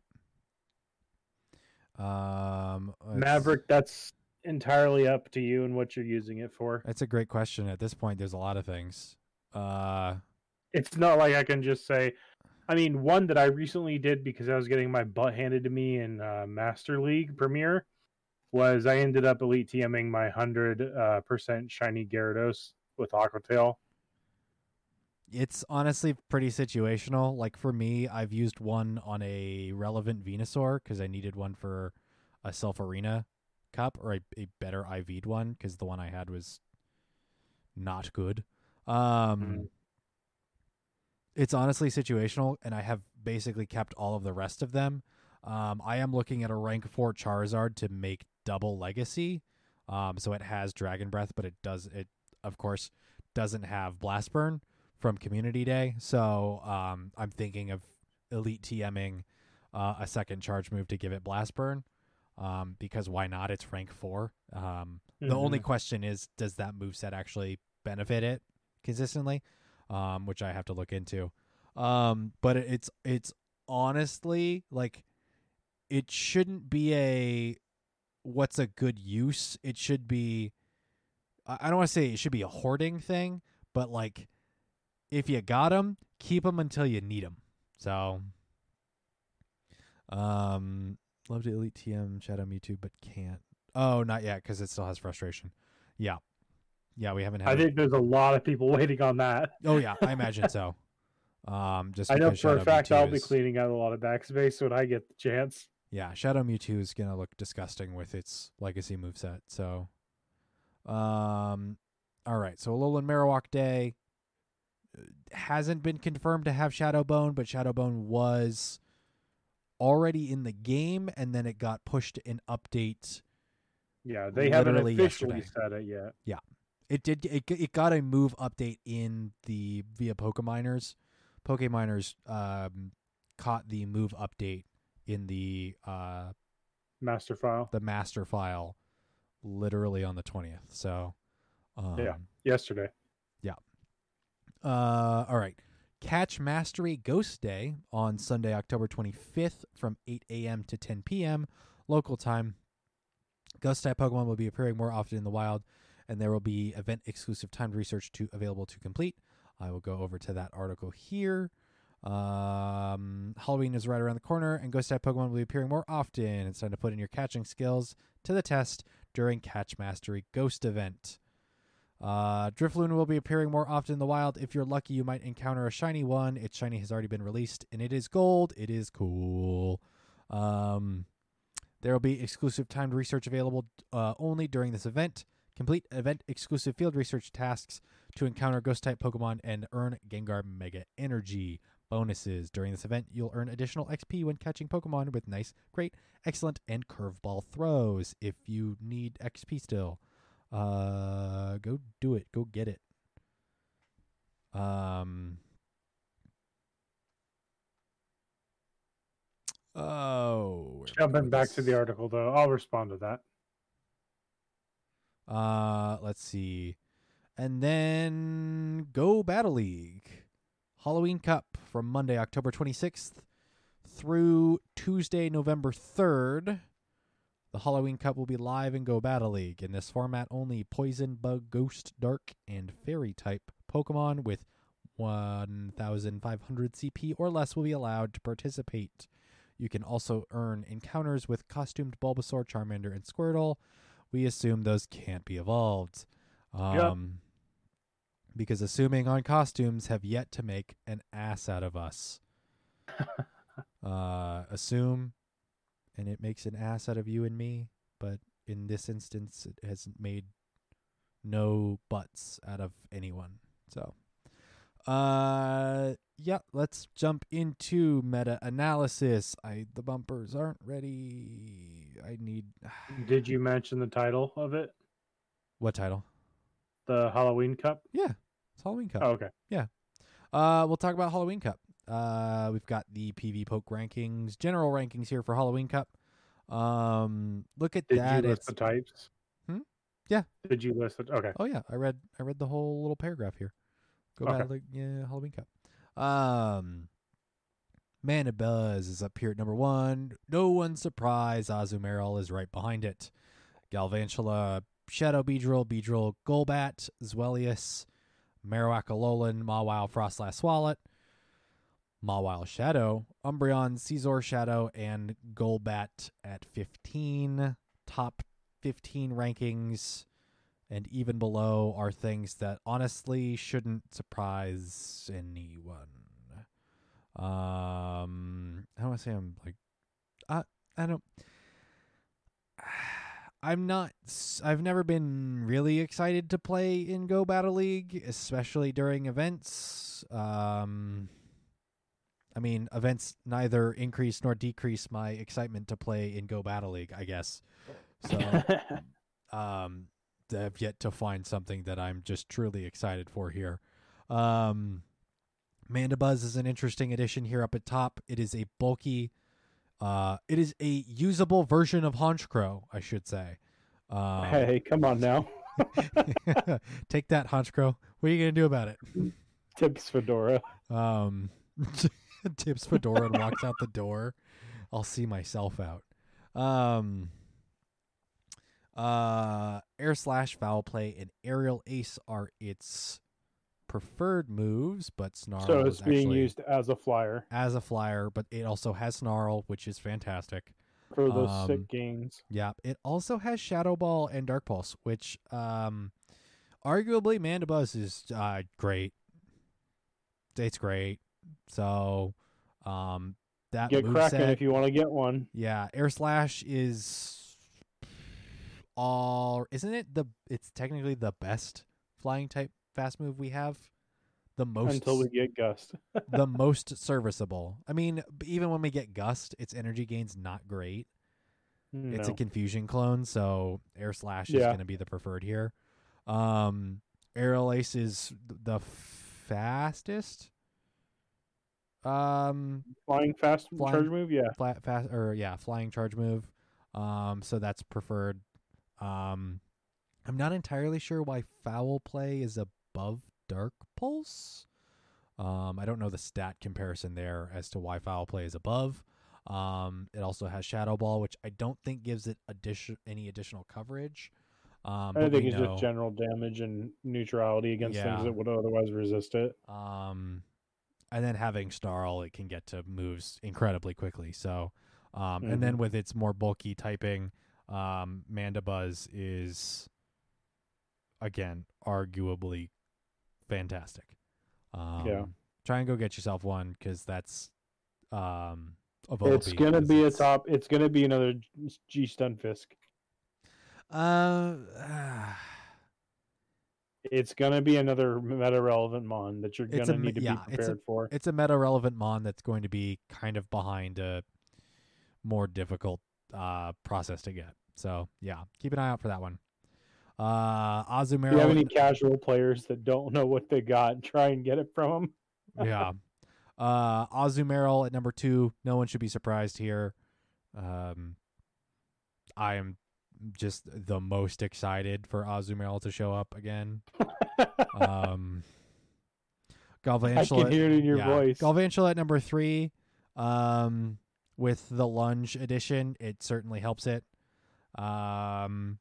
Um Maverick, that's entirely up to you and what you're using it for. That's a great question. At this point, there's a lot of things. Uh, It's not like I can just say. I mean, one that I recently did because I was getting my butt handed to me in uh, Master League Premier was I ended up elite TMing my hundred uh, percent shiny Gyarados with Aquatail. it's honestly pretty situational. Like for me, I've used one on a relevant Venusaur because I needed one for a Silph Arena Cup or a, a better IV'd one because the one I had was not good. Um, Mhm. It's honestly situational, and I have basically kept all of the rest of them. Um, I am looking at a rank four Charizard to make double legacy. Um, so it has Dragon Breath, but it does it of course doesn't have Blast Burn from Community Day. So um, I'm thinking of Elite TMing uh, a second charge move to give it Blast Burn. Um, because why not? It's rank four. Um, The only question is, does that move set actually benefit it consistently? Um, which I have to look into. Um, but it's it's honestly like it shouldn't be a what's a good use. It should be. I don't want to say it should be a hoarding thing, but like, if you got them, keep them until you need them. So, um, love to elite TM Shadow Mewtwo, but can't. Oh, not yet because it still has frustration. Yeah, yeah, we haven't had. I it- think there's a lot of people waiting on that. Oh yeah, I imagine so. Um, just I know for a fact Mewtwo I'll be cleaning out a lot of backspace when I get the chance. Yeah, Shadow Mewtwo is gonna look disgusting with its legacy moveset. So, um, all right. So Alolan Marowak Day uh, hasn't been confirmed to have Shadow Bone, but Shadow Bone was already in the game, and then it got pushed in update. Yeah, they haven't officially yesterday. said it yet. Yeah, it did. It it got a move update in the via Pokeminers. Pokeminers um caught the move update in the uh Master file the master file literally on the 20th. So, um, Yeah. yesterday. Yeah. Uh, all right. Catch Mastery Ghost Day on Sunday, October 25th from 8 a.m. to 10 p.m. local time. Ghost type Pokemon will be appearing more often in the wild, and there will be event exclusive timed research to available to complete. I will go over to that article here. Um, Halloween is right around the corner, and Ghost type Pokemon will be appearing more often. It's time to put in your catching skills to the test during Catch Mastery Ghost event. Uh, Drifloon will be appearing more often in the wild. If you're lucky, you might encounter a shiny one. Its shiny has already been released, and it is gold. It is cool. Um, there will be exclusive timed research available uh, only during this event. Complete event exclusive field research tasks to encounter ghost type Pokemon and earn Gengar Mega Energy bonuses. During this event, you'll earn additional XP when catching Pokemon with nice, great, excellent, and curveball throws. If you need XP still, uh, go do it. Go get it. Um. Oh. Jumping back to the article though, I'll respond to that. Uh, let's see. And then Go Battle League. Halloween Cup from Monday, October 26th through Tuesday, November 3rd. The Halloween Cup will be live in Go Battle League. In this format, only Poison, Bug, Ghost, Dark, and Fairy type Pokemon with 1,500 CP or less will be allowed to participate. You can also earn encounters with costumed Bulbasaur, Charmander, and Squirtle. We assume those can't be evolved. Um, Because assuming on costumes have yet to make an ass out of us. uh, assume, and it makes an ass out of you and me. But in this instance, it has made no butts out of anyone. So, uh, yeah, let's jump into meta analysis. I the bumpers aren't ready. I need Did you mention the title of it? what title? The Halloween Cup? Yeah, it's Halloween Cup. Oh, okay. Yeah. Uh, we'll talk about Halloween Cup. Uh, we've got the PV Poke rankings, general rankings here for Halloween Cup. Um, look at Did that. Did you list It's the types? Hmm? Yeah. Did you list it? Okay. oh yeah, I read I read the whole little paragraph here. Go Okay. League, yeah, Halloween Cup. Um, Mandibuzz is up here at number one. No one's surprised. Azumarill is right behind it. Galvantula, Shadow Beedrill, Beedrill, Golbat, Zweilous, Marowak Alolan, Mawile, Froslass Swalot, Mawile Shadow, Umbreon, Caesar Shadow, and Golbat at 15. Top 15 rankings and even below are things that honestly shouldn't surprise anyone. Um, I don't want to say I'm like, I I don't. I'm not. I've never been really excited to play in Go Battle League, especially during events. Um, I mean, events neither increase nor decrease my excitement to play in Go Battle League. I guess. So um I've yet to find something that I'm just truly excited for here. Um Mandibuzz is an interesting addition here up at top. It is a bulky uh it is a usable version of Honchkrow, I should say. Um hey, come on now. Take that Honchkrow. What are you going to do about it? Tips Fedora. Um tips Fedora and walks out the door. I'll see myself out. Um Uh, air slash, foul play, and aerial ace are its preferred moves, but snarl so it's being actually used as a flyer as a flyer, but it also has snarl, which is fantastic. for those Um, sick gains. Yeah, it also has Shadow Ball and Dark Pulse, which um arguably Mandibuzz is uh great. It's great. So um that Get cracking if you want to get one. Yeah, Air Slash is all isn't it the it's technically the best flying type fast move we have? The most until we get Gust. the most serviceable. I mean, even when we get Gust, its energy gain's not great. It's a confusion clone, so Air Slash is going to be the preferred here. Um, Aerial Ace is the fastest. Um, flying fast Flying- charge move. Yeah, flat fast or yeah, flying charge move. Um, so that's preferred. Um, I'm not entirely sure why foul play is above dark pulse. Um, I don't know the stat comparison there as to why foul play is above. Um, it also has shadow ball, which I don't think gives it addition any additional coverage. Um, I think it's know, just general damage and neutrality against Yeah. things that would otherwise resist it. Um, and then having Snarl, it can get to moves incredibly quickly. So, um, and then with its more bulky typing, um, Mandibuzz is again arguably fantastic. Um, Yeah. Try and go get yourself one because that's um. Of It's gonna be a top. It's gonna be another G Stunfisk. Uh, It's gonna be another meta relevant mon that you're It's gonna a need to yeah, be it's a- prepared for. it's a meta relevant mon that's going to be kind of behind a more difficult uh process to get. So yeah, keep an eye out for that one. Uh Azumarill. If you have any casual players that don't know what they got, and try and get it from them. yeah. Uh Azumarill at number two. No one should be surprised here. Um I am just the most excited for Azumarill to show up again. Um I can hear it in your yeah. voice. Galvantula at number three. Um, with the lunge edition, it certainly helps it. Um,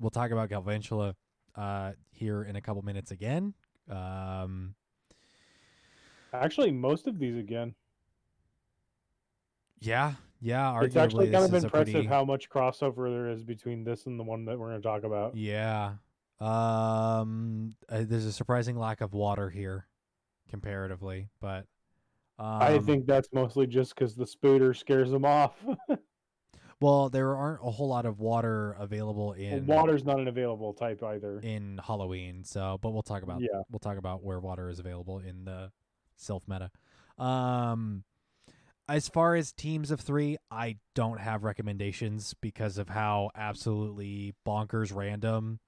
we'll talk about Galvantula uh, here in a couple minutes again. Um, Actually, most of these again. yeah, yeah. It's actually kind of impressive pretty- how much crossover there is between this and the one that we're going to talk about. Yeah. Um, uh, there's a surprising lack of water here, comparatively, but um, I think that's mostly just because the spooter scares them off. Well, there aren't a whole lot of water available in Water's not an available type either. in Halloween. So, but we'll talk about Yeah. we'll talk about where water is available in the Silph meta. Um, as far as teams of three, I don't have recommendations because of how absolutely bonkers random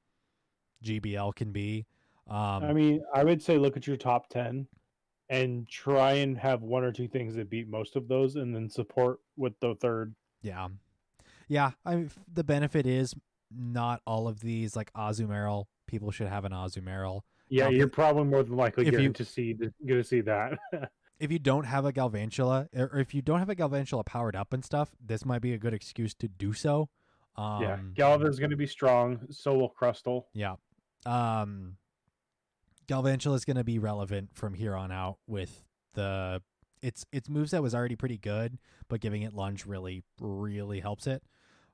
GBL can be. Um, I mean, I would say look at your top 10 and try and have one or two things that beat most of those and then support with the third. Yeah. Yeah. I mean, the benefit is not all of these, like Azumarill, people should have an Azumarill. Yeah, Now, you're probably more than likely if going you- to see going to see that. If you don't have a Galvantula, or if you don't have a Galvantula powered up and stuff, this might be a good excuse to do so. Um, yeah, Galva's going to be strong. So will Crustle. Yeah. Um, Galvantula is going to be relevant from here on out with the its its moveset was already pretty good, but giving it lunge really really helps it.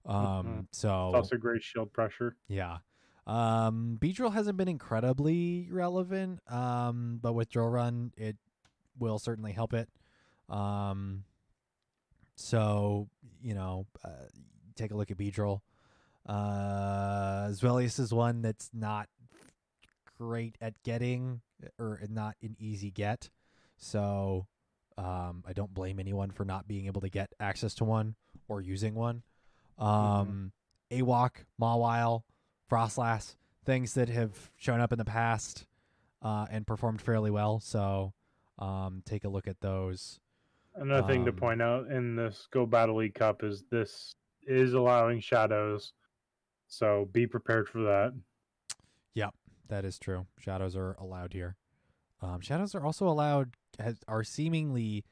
Um, Mhm. so It's also great shield pressure. Yeah. Um Beedrill hasn't been incredibly relevant. Um but with Drill Run it will certainly help it. Um so, you know, uh, take a look at Beedrill. Uh Zweilous is one that's not great at getting or not an easy get. So um I don't blame anyone for not being able to get access to one or using one. Um Awok, Mawile, Froslass, things that have shown up in the past uh, and performed fairly well. So um, take a look at those. Another thing to Um, point out in this Go Battle League Cup is this is allowing shadows. So be prepared for that. Yep, that is true. Shadows are allowed here. Um, shadows are also allowed, has, are seemingly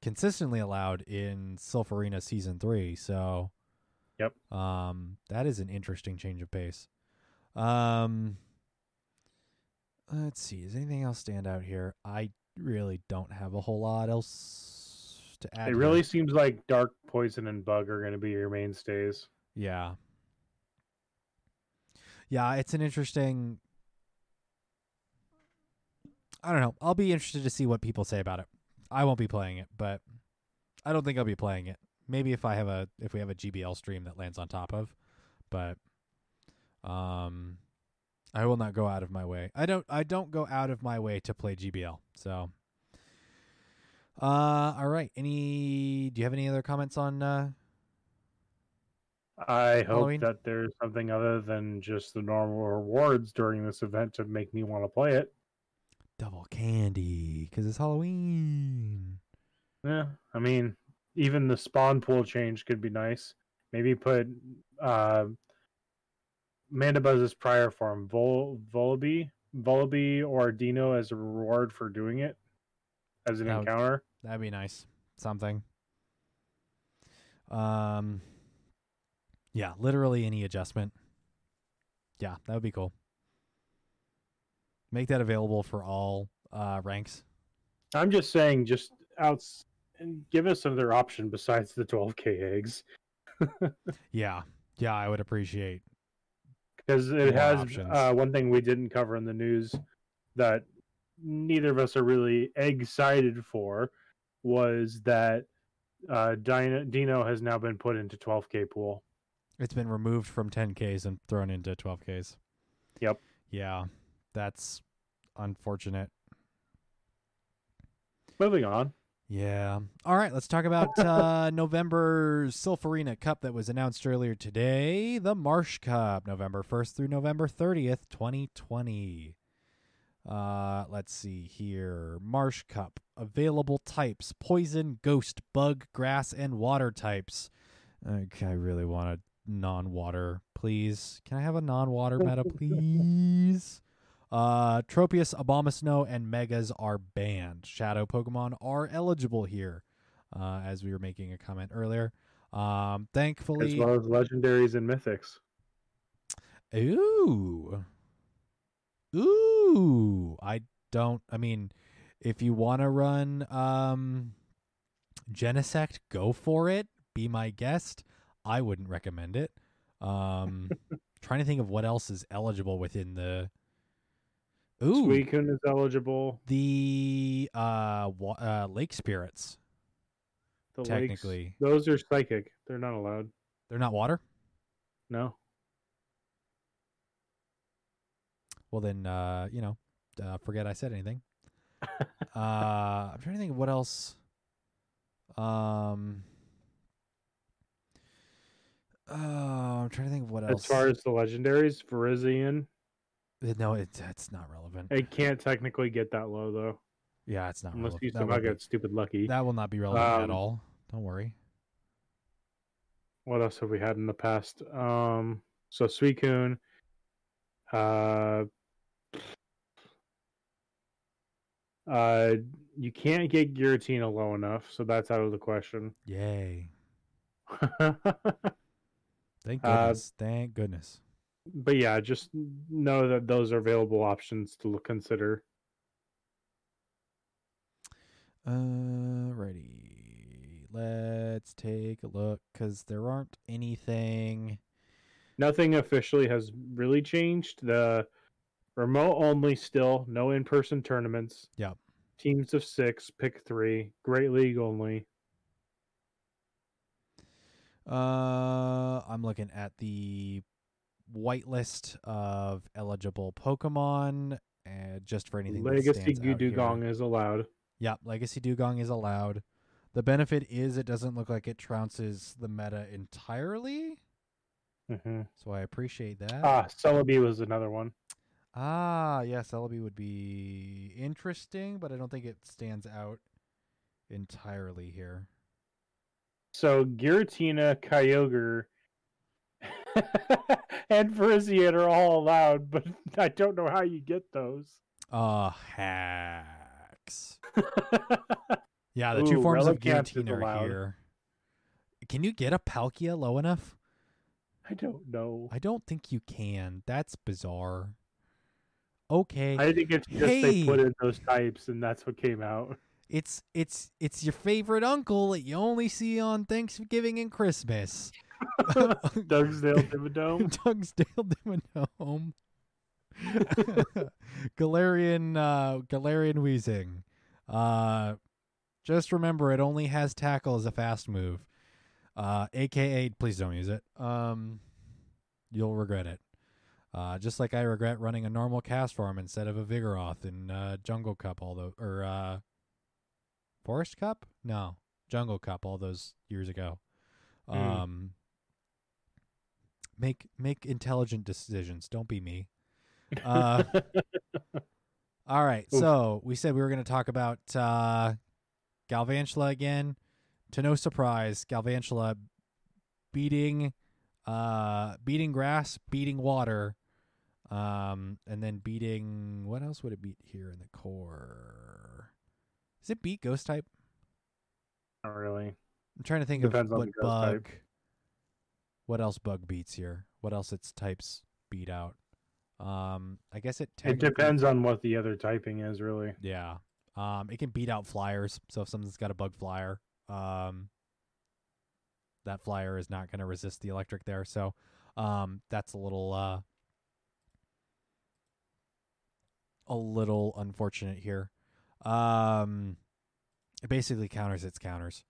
consistently allowed in Silph Arena Season 3. So Yep. Um, that is an interesting change of pace. Um, let's see. Does anything else stand out here? I really don't have a whole lot else to add. It here. really seems like dark poison and bug are going to be your mainstays. Yeah. Yeah, it's an interesting. I don't know. I'll be interested to see what people say about it. I won't be playing it, but I don't think I'll be playing it. Maybe if I have a if we have a GBL stream that lands on top of, but um I will not go out of my way. I don't I don't go out of my way to play GBL. So uh all right. Any do you have any other comments on uh I hope Halloween? that there's something other than just the normal rewards during this event to make me want to play it. double candy cuz it's Halloween. Yeah, I mean, even the spawn pool change could be nice. Maybe put uh, Mandibuzz's prior form, Vol Vullaby, Vullaby or Deino as a reward for doing it as an That would- encounter. That'd be nice. Something. Um Yeah, literally any adjustment. Yeah, that would be cool. Make that available for all uh ranks. I'm just saying, just outs and give us another option besides the 12k eggs Yeah. Yeah, I would appreciate. because it has uh, one thing we didn't cover in the news that neither of us are really excited for was that uh, Deino, Deino has now been put into 12k pool. It's been removed from 10Ks and thrown into 12Ks. Yep. Yeah. That's unfortunate. Moving on. Yeah. All right, let's talk about uh, November's Silph Arena Cup that was announced earlier today. The Marsh Cup, November 1st through November 30th, 2020. Uh, let's see here. Marsh Cup. Available types poison, ghost, bug, grass, and water types. Okay, I really want a non water, please. Can I have a non water meta, please? Uh, Tropius, Abomasnow, and Megas are banned. Shadow Pokemon are eligible here, uh, as we were making a comment earlier. Um, thankfully, As well as legendaries and mythics. ooh, ooh. I don't. I mean, if you want to run um, Genesect, go for it. Be my guest. I wouldn't recommend it. Um, trying to think of what else is eligible within the. Ooh, Suicune is eligible. the uh, wa- uh lake spirits The lakes- technically those are psychic. They're not allowed. they're not water No. well then uh you know uh, forget i said anything uh i'm trying to think of what else um oh i'm trying to think of what else As far as the legendaries, Virizion, Uh, no it's it's not relevant it can't technically get that low though, yeah it's not unless relevant. you that, somehow will get stupid lucky. that will not be relevant at Um, all don't worry what else have we had in the past? Um, so Suicune, uh, uh, you can't get Giratina low enough, so that's out of the question. yay thank Uh, goodness thank goodness yeah, just know that those are available options to look, consider. Alrighty, let's take a look because there aren't anything. Nothing officially has really changed. The remote only still, no in person tournaments. Yep. Teams of six, pick three. Great League only. Uh, I'm looking at the whitelist of eligible Pokemon, and just for anything. Legacy here. Is allowed. Yep, Legacy Dewgong is allowed. The benefit is it doesn't look like it trounces the meta entirely, hmm so I appreciate that. Ah, Celebi was another one. Ah, yes, Celebi would be interesting, but I don't think it stands out entirely here. So Giratina, Kyogre, and Virizion are all allowed, but I don't know how you get those. Uh, hacks. Yeah, the two forms of Giratina are allowed. here. Can you get a Palkia low enough? I don't know. I don't think you can. That's bizarre. Okay. I think it's just they put in those types and that's what came out. It's it's it's your favorite uncle that you only see on Thanksgiving and Christmas. Dougsdale Dimmadome. Dogsdale Dimmadome. Galarian uh Galarian Wheezing. Uh just remember it only has tackle as a fast move. Uh aka please don't use it. Um you'll regret it. Uh just like I regret running a normal Castform instead of a Vigoroth in uh Jungle Cup all those or uh Forest Cup? No. Jungle Cup all those years ago. Hmm. Um make make intelligent decisions. Don't be me. Uh, All right. Oof. So we said we were going to talk about uh, Galvantula again. To no surprise, Galvantula beating uh, beating grass, beating water, um, and then beating what else would it beat here in the core? Does it beat ghost type? Not really. I'm trying to think Depends of what the ghost type. What else bug beats here? What else its types beat out? Um, I guess it. It depends on what the other typing is, really. Yeah. Um, it can beat out flyers. So if something's got a bug flyer, um, that flyer is not going to resist the electric there. So, um, that's a little, uh, a little unfortunate here. Um, it basically counters its counters.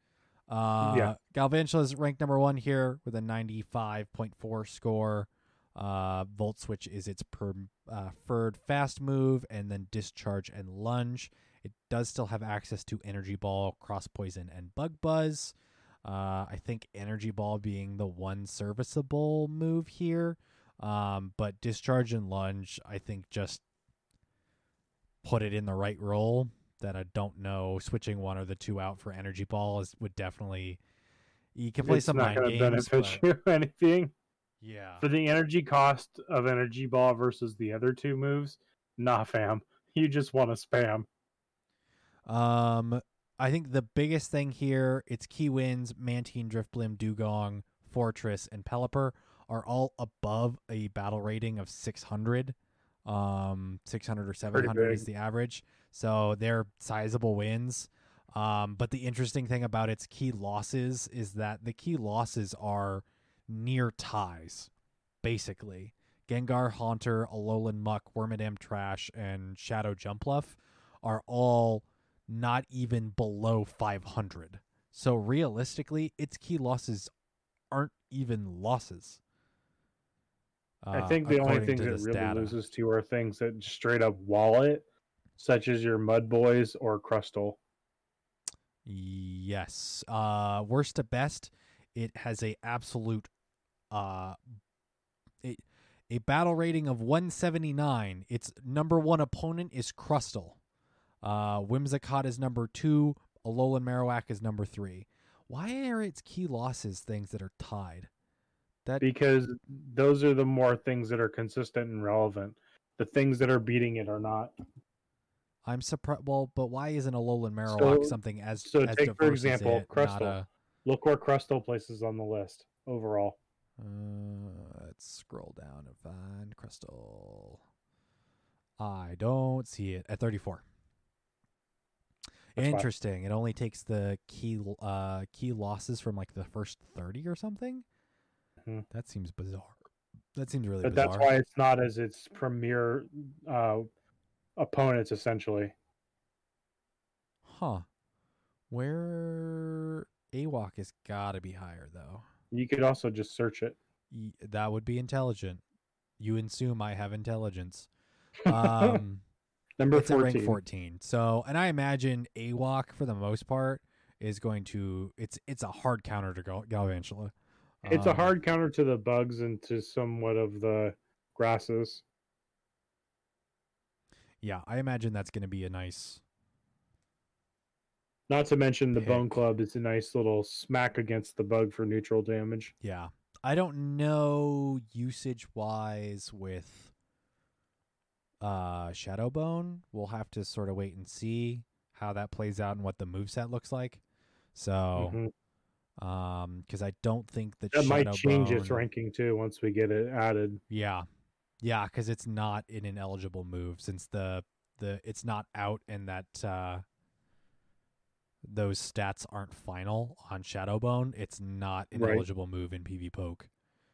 Uh, Yeah. Galvantula is ranked number one here with a 95.4 score. Uh, Volt Switch is its per, uh, preferred fast move, and then Discharge and Lunge. It does still have access to Energy Ball, Cross Poison, and Bug Buzz. Uh, I think Energy Ball being the one serviceable move here, um, but Discharge and Lunge, I think, just put it in the right role. That I don't know. Switching one or the two out for Energy Ball is would definitely. You can play it's some not going to games, benefit but- you anything. yeah. For the energy cost of energy ball versus the other two moves, nah, fam. You just want to spam. Um, I think the biggest thing here, its key wins, Mantine, Drifblim, Dewgong, Forretress, and Pelipper are all above a battle rating of 600. Um, 600 or 700 is the average. So they're sizable wins. Um, but the interesting thing about its key losses is that the key losses are near ties, basically. Gengar, Haunter, Alolan Muck, Wormadam Trash, and Shadow Jumpluff are all not even below 500. So realistically, its key losses aren't even losses. I uh, think the only things it really data. loses to are things that straight up wallet, such as your Mud Boys or Crustle. Yes. Uh worst to best, it has a absolute uh a, a battle rating of 179. Its number 1 opponent is Crustle. Uh Whimsicott is number 2, Alolan Marowak is number 3. Why are its key losses things that are tied? That Because those are the more things that are consistent and relevant. The things that are beating it are not. I'm surprised. Well, but why isn't Alolan Marowak So- something as so as take, for example, it, Crustle. a- Look where Crustle places on the list overall. Uh, let's scroll down and find Crystal. I don't see it at 34. That's fine. Interesting. It only takes the key uh key losses from like the first 30 or something. Mhm. That seems bizarre. That seems really But bizarre. that's why it's not as its premier uh, opponents, essentially. Huh. Where AWOC has got to be higher though. You could also just search it. That would be intelligent. You assume I have intelligence. Um Number it's at 14. rank 14 so and i imagine awok for the most part is going to it's it's a hard counter to Gal- galvantula It's a Um, hard counter to the bugs and to somewhat of the grasses. yeah i imagine that's going to be a nice Not to mention the Bone Club is a nice little smack against the bug for neutral damage. yeah i don't know usage wise with uh Shadow Bone. we'll have to sort of wait and see how that plays out and what the moveset looks like so Um, because I don't think that That might change Shadowbone- its ranking too once we get it added. Yeah, yeah, because it's not an ineligible move since the the it's not out and that uh those stats aren't final on Shadowbone. It's not an Right. eligible move in PV Poke.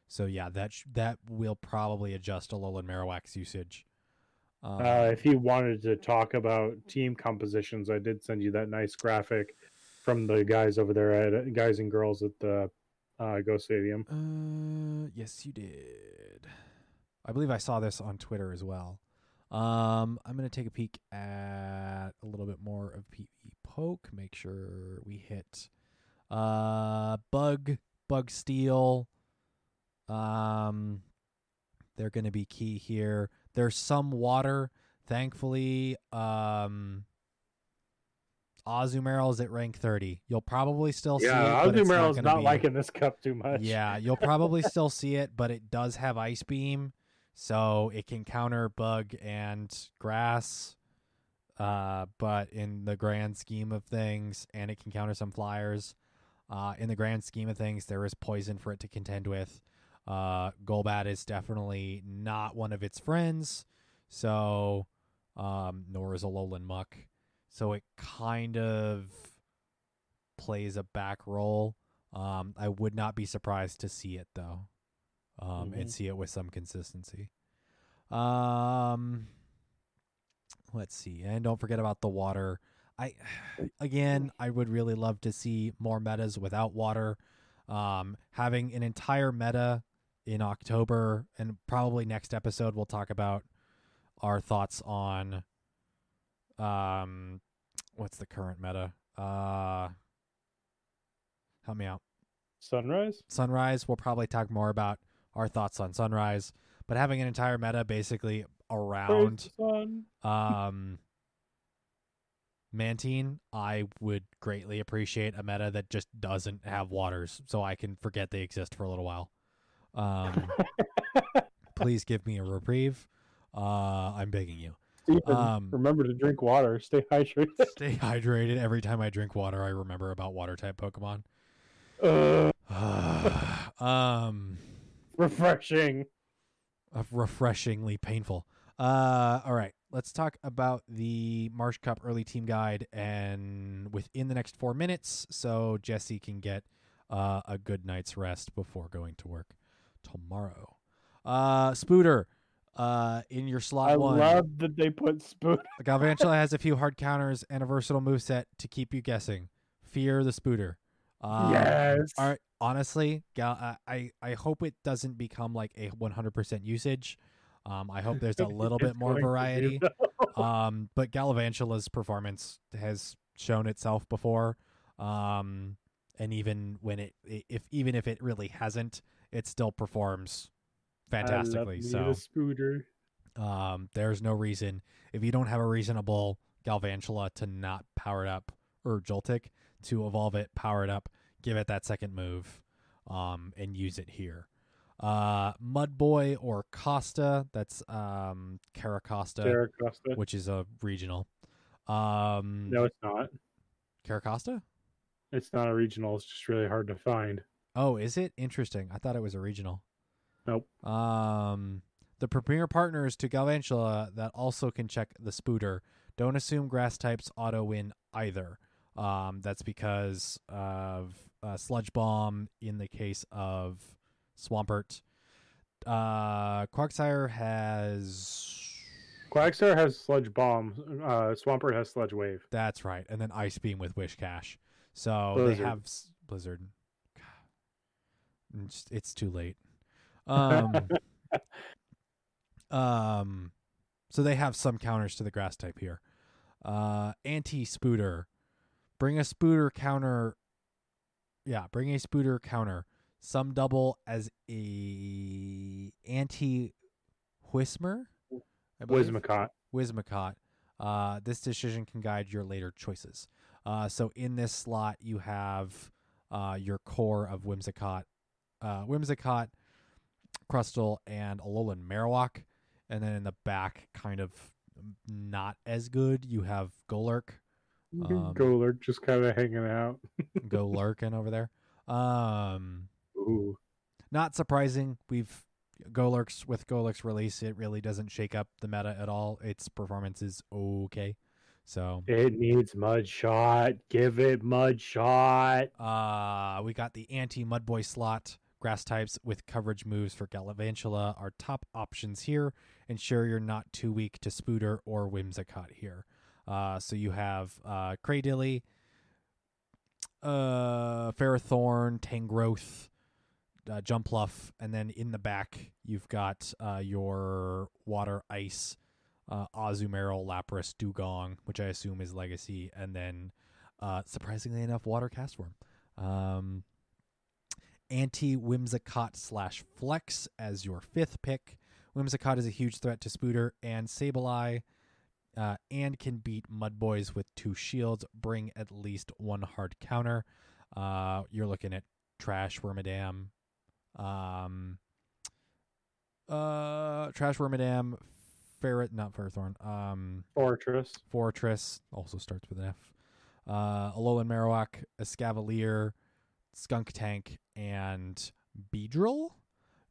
So yeah, that sh- that will probably adjust Alolan Marowak's usage. Um, Uh, if you wanted to talk about team compositions, I did send you that nice graphic from the guys over there at guys and girls at the uh, Go Stadium. Uh, yes, you did. I believe I saw this on Twitter as well. Um, I'm gonna take a peek at a little bit more of PV Poke. Make sure we hit uh Bug, Bug Steel. Um, they're gonna be key here. There's some water. Thankfully, um, Azumarill is at rank 30. You'll probably still see it. Yeah, Azumarill's gonna not be- liking this cup too much. yeah, you'll probably still see it, but it does have Ice Beam, so it can counter Bug and Grass. Uh, but in the grand scheme of things, and it can counter some Flyers. Uh, in the grand scheme of things, there is Poison for it to contend with. Uh, Golbat is definitely not one of its friends, so um, nor is a Alolan Muck. So it kind of plays a back role. Um, I would not be surprised to see it though, um, and Mhm. see it with some consistency. Um, let's see, and don't forget about the water. I, again, I would really love to see more metas without water. Um, having an entire meta in October, and probably next episode we'll talk about our thoughts on, um, what's the current meta? Uh, help me out. Sunrise. Sunrise. We'll probably talk more about our thoughts on Sunrise, but having an entire meta basically around um Mantine, I would greatly appreciate a meta that just doesn't have waters so I can forget they exist for a little while. Um please give me a reprieve. Uh I'm begging you. Um, remember to drink water. Stay hydrated. Stay hydrated. Every time I drink water, I remember about water type Pokemon. Uh, um refreshing. uh, refreshingly painful. Uh, all right, let's talk about the Marsh Cup early team guide and within the next four minutes, so Jesse can get uh, a good night's rest before going to work tomorrow. Uh, Spooter, uh, in your slot I one, love that they put spoon. Galvantula has a few hard counters and a versatile moveset to keep you guessing. Fear the Spooter. Um, yes. all right, honestly, Gal, I I hope it doesn't become like a 100% usage. Um, I hope there's a little bit more going to do variety. Um, but Galvantula's performance has shown itself before. Um, and even when it, if even if it really hasn't, it still performs fantastically. I love me So um, there's no reason if you don't have a reasonable Galvantula to not power it up or Joltik to evolve it, power it up, give it that second move, um, and use it here. Uh, Mudboy or Costa, that's um Carracosta, Carracosta. which is a regional. Um, No, it's not. Carracosta? It's not a regional. It's just really hard to find. Oh, is it interesting? I thought it was a regional. Nope. Um, the premier partners to Galvantula that also can check the Spooter. Don't assume grass types auto win either. Um, that's because of uh, Sludge Bomb in the case of Swampert. Uh, Quagsire has. Quagsire has Sludge Bomb. Uh, Swampert has Sludge Wave. That's right, and then Ice Beam with Whiscash. So Blizzard. they have s- Blizzard. God. It's, it's too late. Um, um, so they have some counters to the grass type here. Uh, anti Spooter, bring a Spooter counter. Yeah, bring a Spooter counter. Some double as a anti Whismer. I believe? Whizmacott. Whizmacott. Uh, this decision can guide your later choices. Uh, so in this slot, you have uh, your core of Whimsicott, uh, Whimsicott, Crustle, and Alolan Marowak. And then in the back, kind of not as good, you have Golurk, Um, Golurk just kind of hanging out. go lurking over there. Um, Ooh. not surprising. We've Golurks with Golurks release, it really doesn't shake up the meta at all. Its performance is okay. So It needs mud shot. Give it mud shot. uh we got the anti mud boy slot. Grass types with coverage moves for Galvantula are top options here. Ensure you're not too weak to Spooter or Whimsicott here. Uh, so you have uh, Cradily, uh, Ferrothorn, Tangrowth, uh, Jumpluff, and then in the back you've got uh, your Water Ice, uh, Azumarill, Lapras, Dewgong, which I assume is Legacy, and then uh, surprisingly enough, Water Castform. Um, Anti Whimsicott slash Flex as your fifth pick. Whimsicott is a huge threat to Spooter and Sableye, uh, and can beat Mudboys with two shields. Bring at least one hard counter. Uh, you're looking at Trash Wormadam, um, uh, Trash Wormadam, Ferret, not Ferrothorn, um, Forretress. Forretress also starts with an F. Uh, Alolan Marowak, Escavalier, Skuntank, and Beedrill.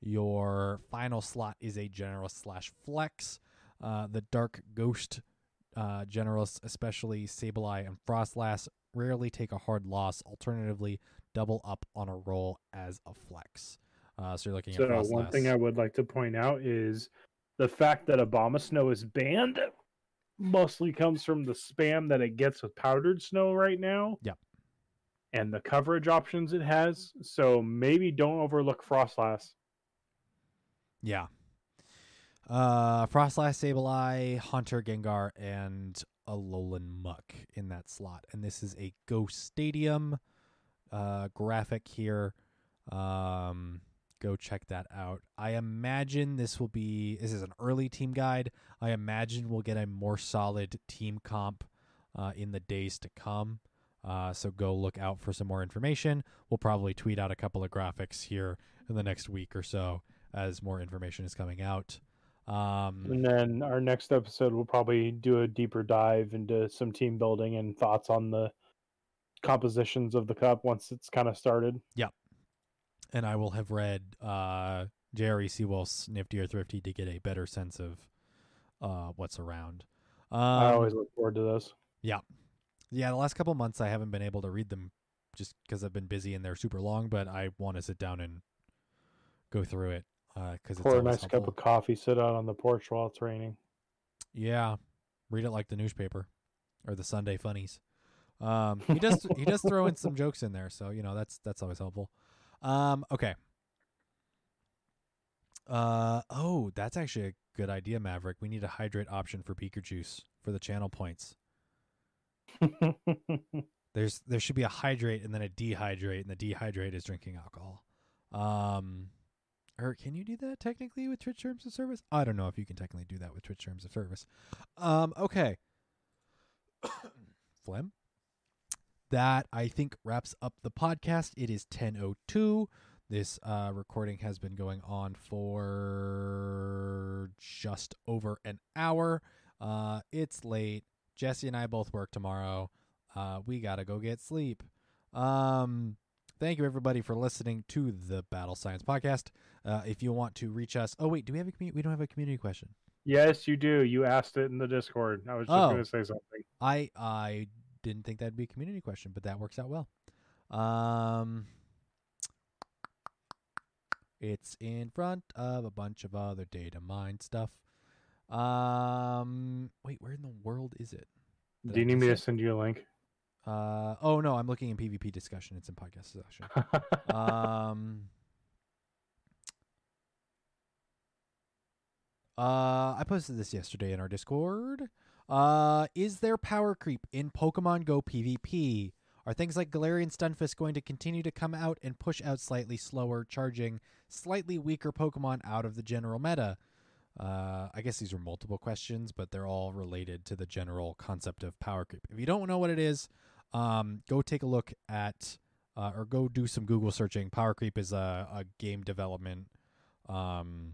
Your final slot is a General slash Flex. Uh, the Dark Ghost uh, Generals, especially Sableye and Froslass, rarely take a hard loss. Alternatively, double up on a roll as a Flex. Uh, so you're looking So at Froslass. one thing I would like to point out is the fact that Abomasnow is banned mostly comes from the spam that it gets with powdered snow right now. Yep. And the coverage options it has. So maybe don't overlook Froslass. Yeah. Uh, Froslass, Sableye, Haunter, Gengar, and Alolan Muk in that slot. And this is a Ghost Stadium uh, graphic here. Um, go check that out. I imagine this will be, this is an early team guide. I imagine we'll get a more solid team comp uh, in the days to come. Uh, so go look out for some more information. We'll probably tweet out a couple of graphics here in the next week or so as more information is coming out. Um, And then our next episode we'll probably do a deeper dive into some team building and thoughts on the compositions of the cup once it's kind of started. Yep. And I will have read uh, Jerry Seawolf's Nifty or Thrifty to get a better sense of uh, what's around. Um, I always look forward to those. yeah, the last couple months I haven't been able to read them just because I've been busy and they're super long. But I want to sit down and go through it because it's Pour a nice helpful. cup of coffee, sit out on the porch while it's raining. Yeah, read it like the newspaper or the Sunday funnies. Um, he does he does throw in some jokes in there, so you know that's that's always helpful. Um, okay. Uh oh, that's actually a good idea, Maverick. We need a hydrate option for Beaker Juice for the channel points. There's there should be a hydrate and then a dehydrate, and the dehydrate is drinking alcohol. Um, or can you do that technically with Twitch terms of service? I don't know if you can technically do that with Twitch terms of service. Um, okay. Phlegm. That I think wraps up the podcast. It is ten oh two. This uh, recording has been going on for just over an hour. Uh, it's late. Jesse and I both work tomorrow. Uh, we gotta go get sleep. Um, thank you everybody for listening to the Battle Science Podcast. Uh, if you want to reach us, oh wait, do we have a community? We don't have a community question. yes, you do. You asked it in the Discord. I was just Oh. going to say something. I I didn't think that'd be a community question, but that works out well. Um, it's in front of a bunch of other data mine stuff. Um, wait, where in the world is it? Did Do I you need me to send you a link? Uh, oh no, I'm looking in PvP discussion. It's in podcast discussion. um uh i posted this yesterday in our discord uh is there power creep in pokemon go pvp are things like galarian stunfisk going to continue to come out and push out slightly slower charging slightly weaker pokemon out of the general meta uh, I guess these are multiple questions, but they're all related to the general concept of power creep. If you don't know what it is, um, go take a look at uh, or go do some Google searching. Power creep is a, a game development um,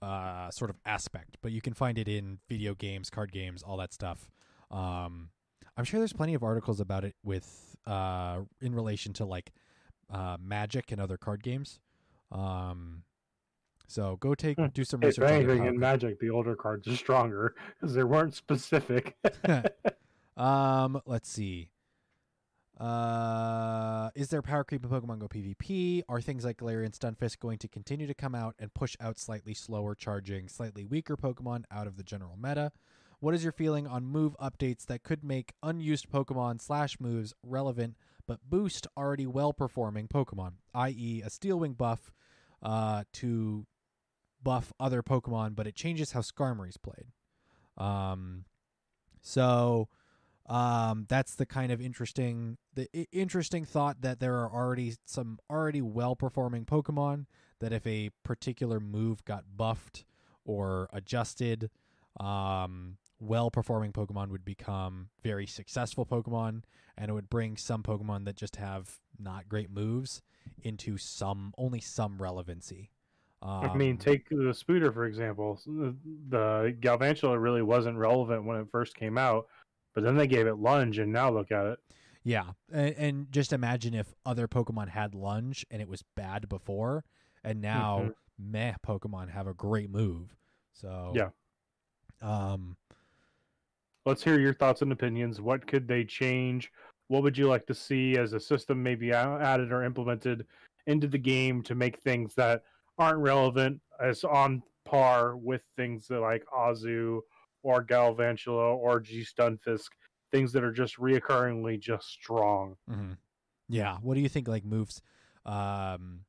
uh, sort of aspect, but you can find it in video games, card games, all that stuff. Um, I'm sure there's plenty of articles about it with uh, in relation to like uh, Magic and other card games. Um, so go take Hmm. do some research. their anything, in. Magic, the older cards are stronger because they weren't specific. Um, let's see. Uh, is there power creep in Pokemon Go PvP? Are things like Galarian Stunfisk going to continue to come out and push out slightly slower charging, slightly weaker Pokemon out of the general meta? What is your feeling on move updates that could make unused Pokemon slash moves relevant but boost already well performing Pokemon, i.e., a Steel Wing buff uh, to buff other Pokemon, but it changes how Skarmory is played. Um, so um, that's the kind of interesting the i- interesting thought that there are already some already well performing Pokemon that if a particular move got buffed or adjusted, um, well performing Pokemon would become very successful Pokemon, and it would bring some Pokemon that just have not great moves into some only some relevancy. Um, I mean, take the Spooter for example. The, the Galvantula really wasn't relevant when it first came out, but then they gave it Lunge, and now look at it. Yeah, and, and just imagine if other Pokemon had lunge and it was bad before, and now Mhm. meh Pokemon have a great move. So Yeah. um, Let's hear your thoughts and opinions. What could they change? What would you like to see as a system maybe added or implemented into the game to make things that aren't relevant as on par with things that like Azu or Galvantula or G Stunfisk, things that are just reoccurringly just strong. mhm. yeah. What do you think? Like moves, um,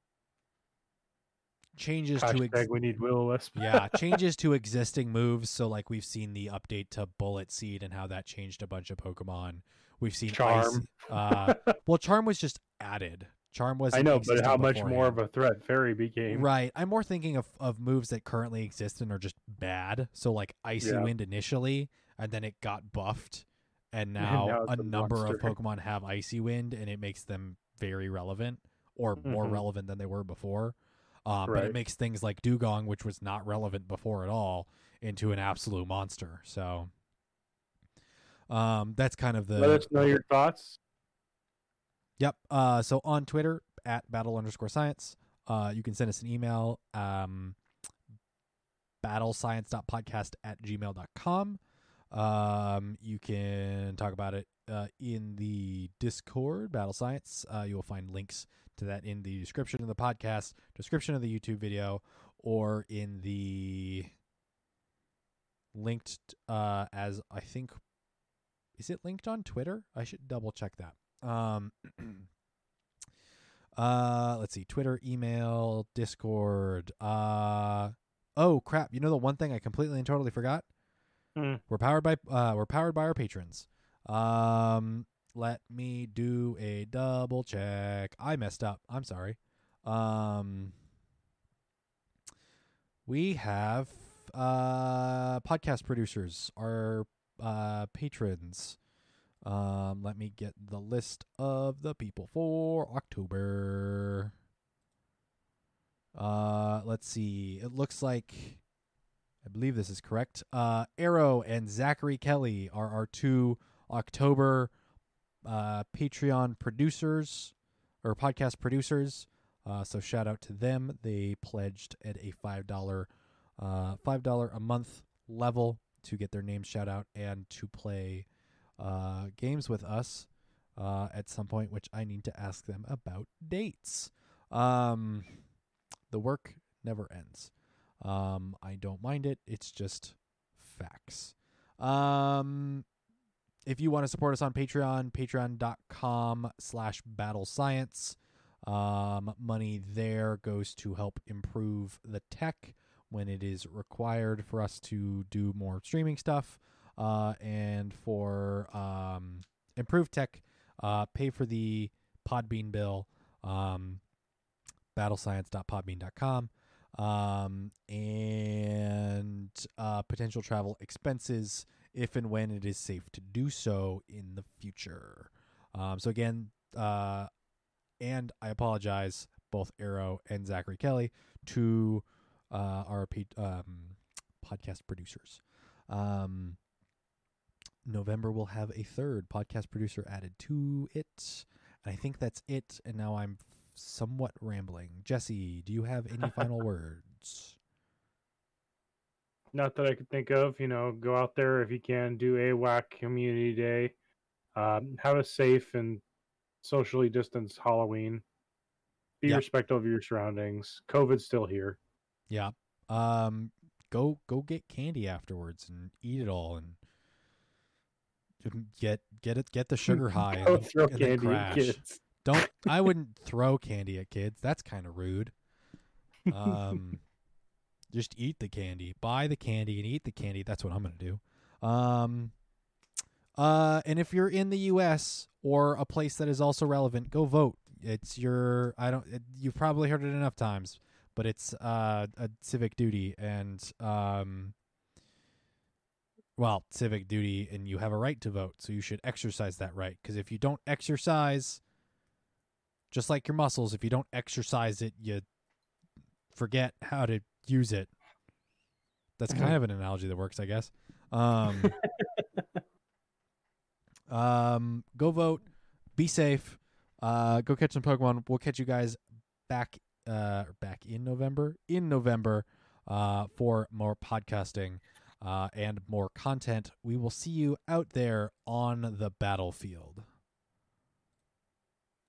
changes to ex- we need will wisp. yeah changes to existing moves. So like we've seen the update to Bullet Seed and how that changed a bunch of Pokemon. We've seen Charm. Ice, uh, well, Charm was just added. Charm was I know, but how much more of a threat Fairy became. Right. I'm more thinking of, of moves that currently exist and are just bad. So like Icy Yeah. Wind initially, and then it got buffed, and And now, now a number of. Pokemon have Icy Wind, and it makes them very relevant or more Mhm. relevant than they were before. Um, But it makes things like Dewgong, which was not relevant before at all, into an absolute monster. So um, that's kind of the Let us know your thoughts. Yep. Uh, so on Twitter at battle underscore science, uh, you can send us an email, um, battlescience.podcast at gmail.com. Um, you can talk about it uh, in the Discord, Battle Science. Uh, you will find links to that in the description of the podcast, description of the YouTube video, or in the linked uh, as I think is it linked on Twitter? I should double check that. Um, uh, let's see, Twitter, email, Discord. Uh, oh crap! You know the one thing I completely and totally forgot. Hmm. We're powered by uh, we're powered by our patrons. Um, let me do a double check. I messed up. I'm sorry. Um, we have uh podcast producers, our uh patrons. Um, let me get the list of the people for October. Uh, let's see. It looks like I believe this is correct. Uh, Arrow and Zachary Kelly are our two October uh, Patreon producers or podcast producers. Uh, so shout out to them. They pledged at a five dollar, uh, five dollar a month level to get their name shout out and to play uh, games with us uh, at some point, which I need to ask them about dates. Um, the work never ends. Um, I don't mind it. It's just facts. Um, if you want to support us on Patreon, patreon.com slash battle science. Um, money there goes to help improve the tech when it is required for us to do more streaming stuff. Uh, and for um, improved tech, uh, pay for the Podbean bill. Um, battlescience.podbean.com um, and uh, potential travel expenses if and when it is safe to do so in the future. Um, so again, uh, and I apologize, both Arrow and Zachary Kelly, to uh, our um, podcast producers. Um, November will have a third podcast producer added to it. And I think that's it. And now I'm somewhat rambling. Jesse, do you have any final words? Not that I could think of. You know, go out there if you can. Do a WAC Community Day. Um, have a safe and socially distanced Halloween. Be Yep. respectful of your surroundings. COVID's still here. Yeah. Um go go get candy afterwards and eat it all and get get it get the sugar high and, throw and then candy at crash. kids. Don't I wouldn't throw candy at kids. That's kind of rude. Um just eat the candy. Buy the candy and eat the candy. That's what I'm going to do. Um uh and if you're in the US or a place that is also relevant, go vote. It's your I don't it, you've probably heard it enough times, but it's uh a civic duty and um well, civic duty and you have a right to vote, so you should exercise that right because if you don't exercise just like your muscles, if you don't exercise it, you forget how to use it. That's kind of an analogy that works, I guess. Um, um, go vote, be safe, uh, go catch some Pokemon. We'll catch you guys back, uh, back in November, in November, uh, for more podcasting, uh, and more content. We will see you out there on the battlefield.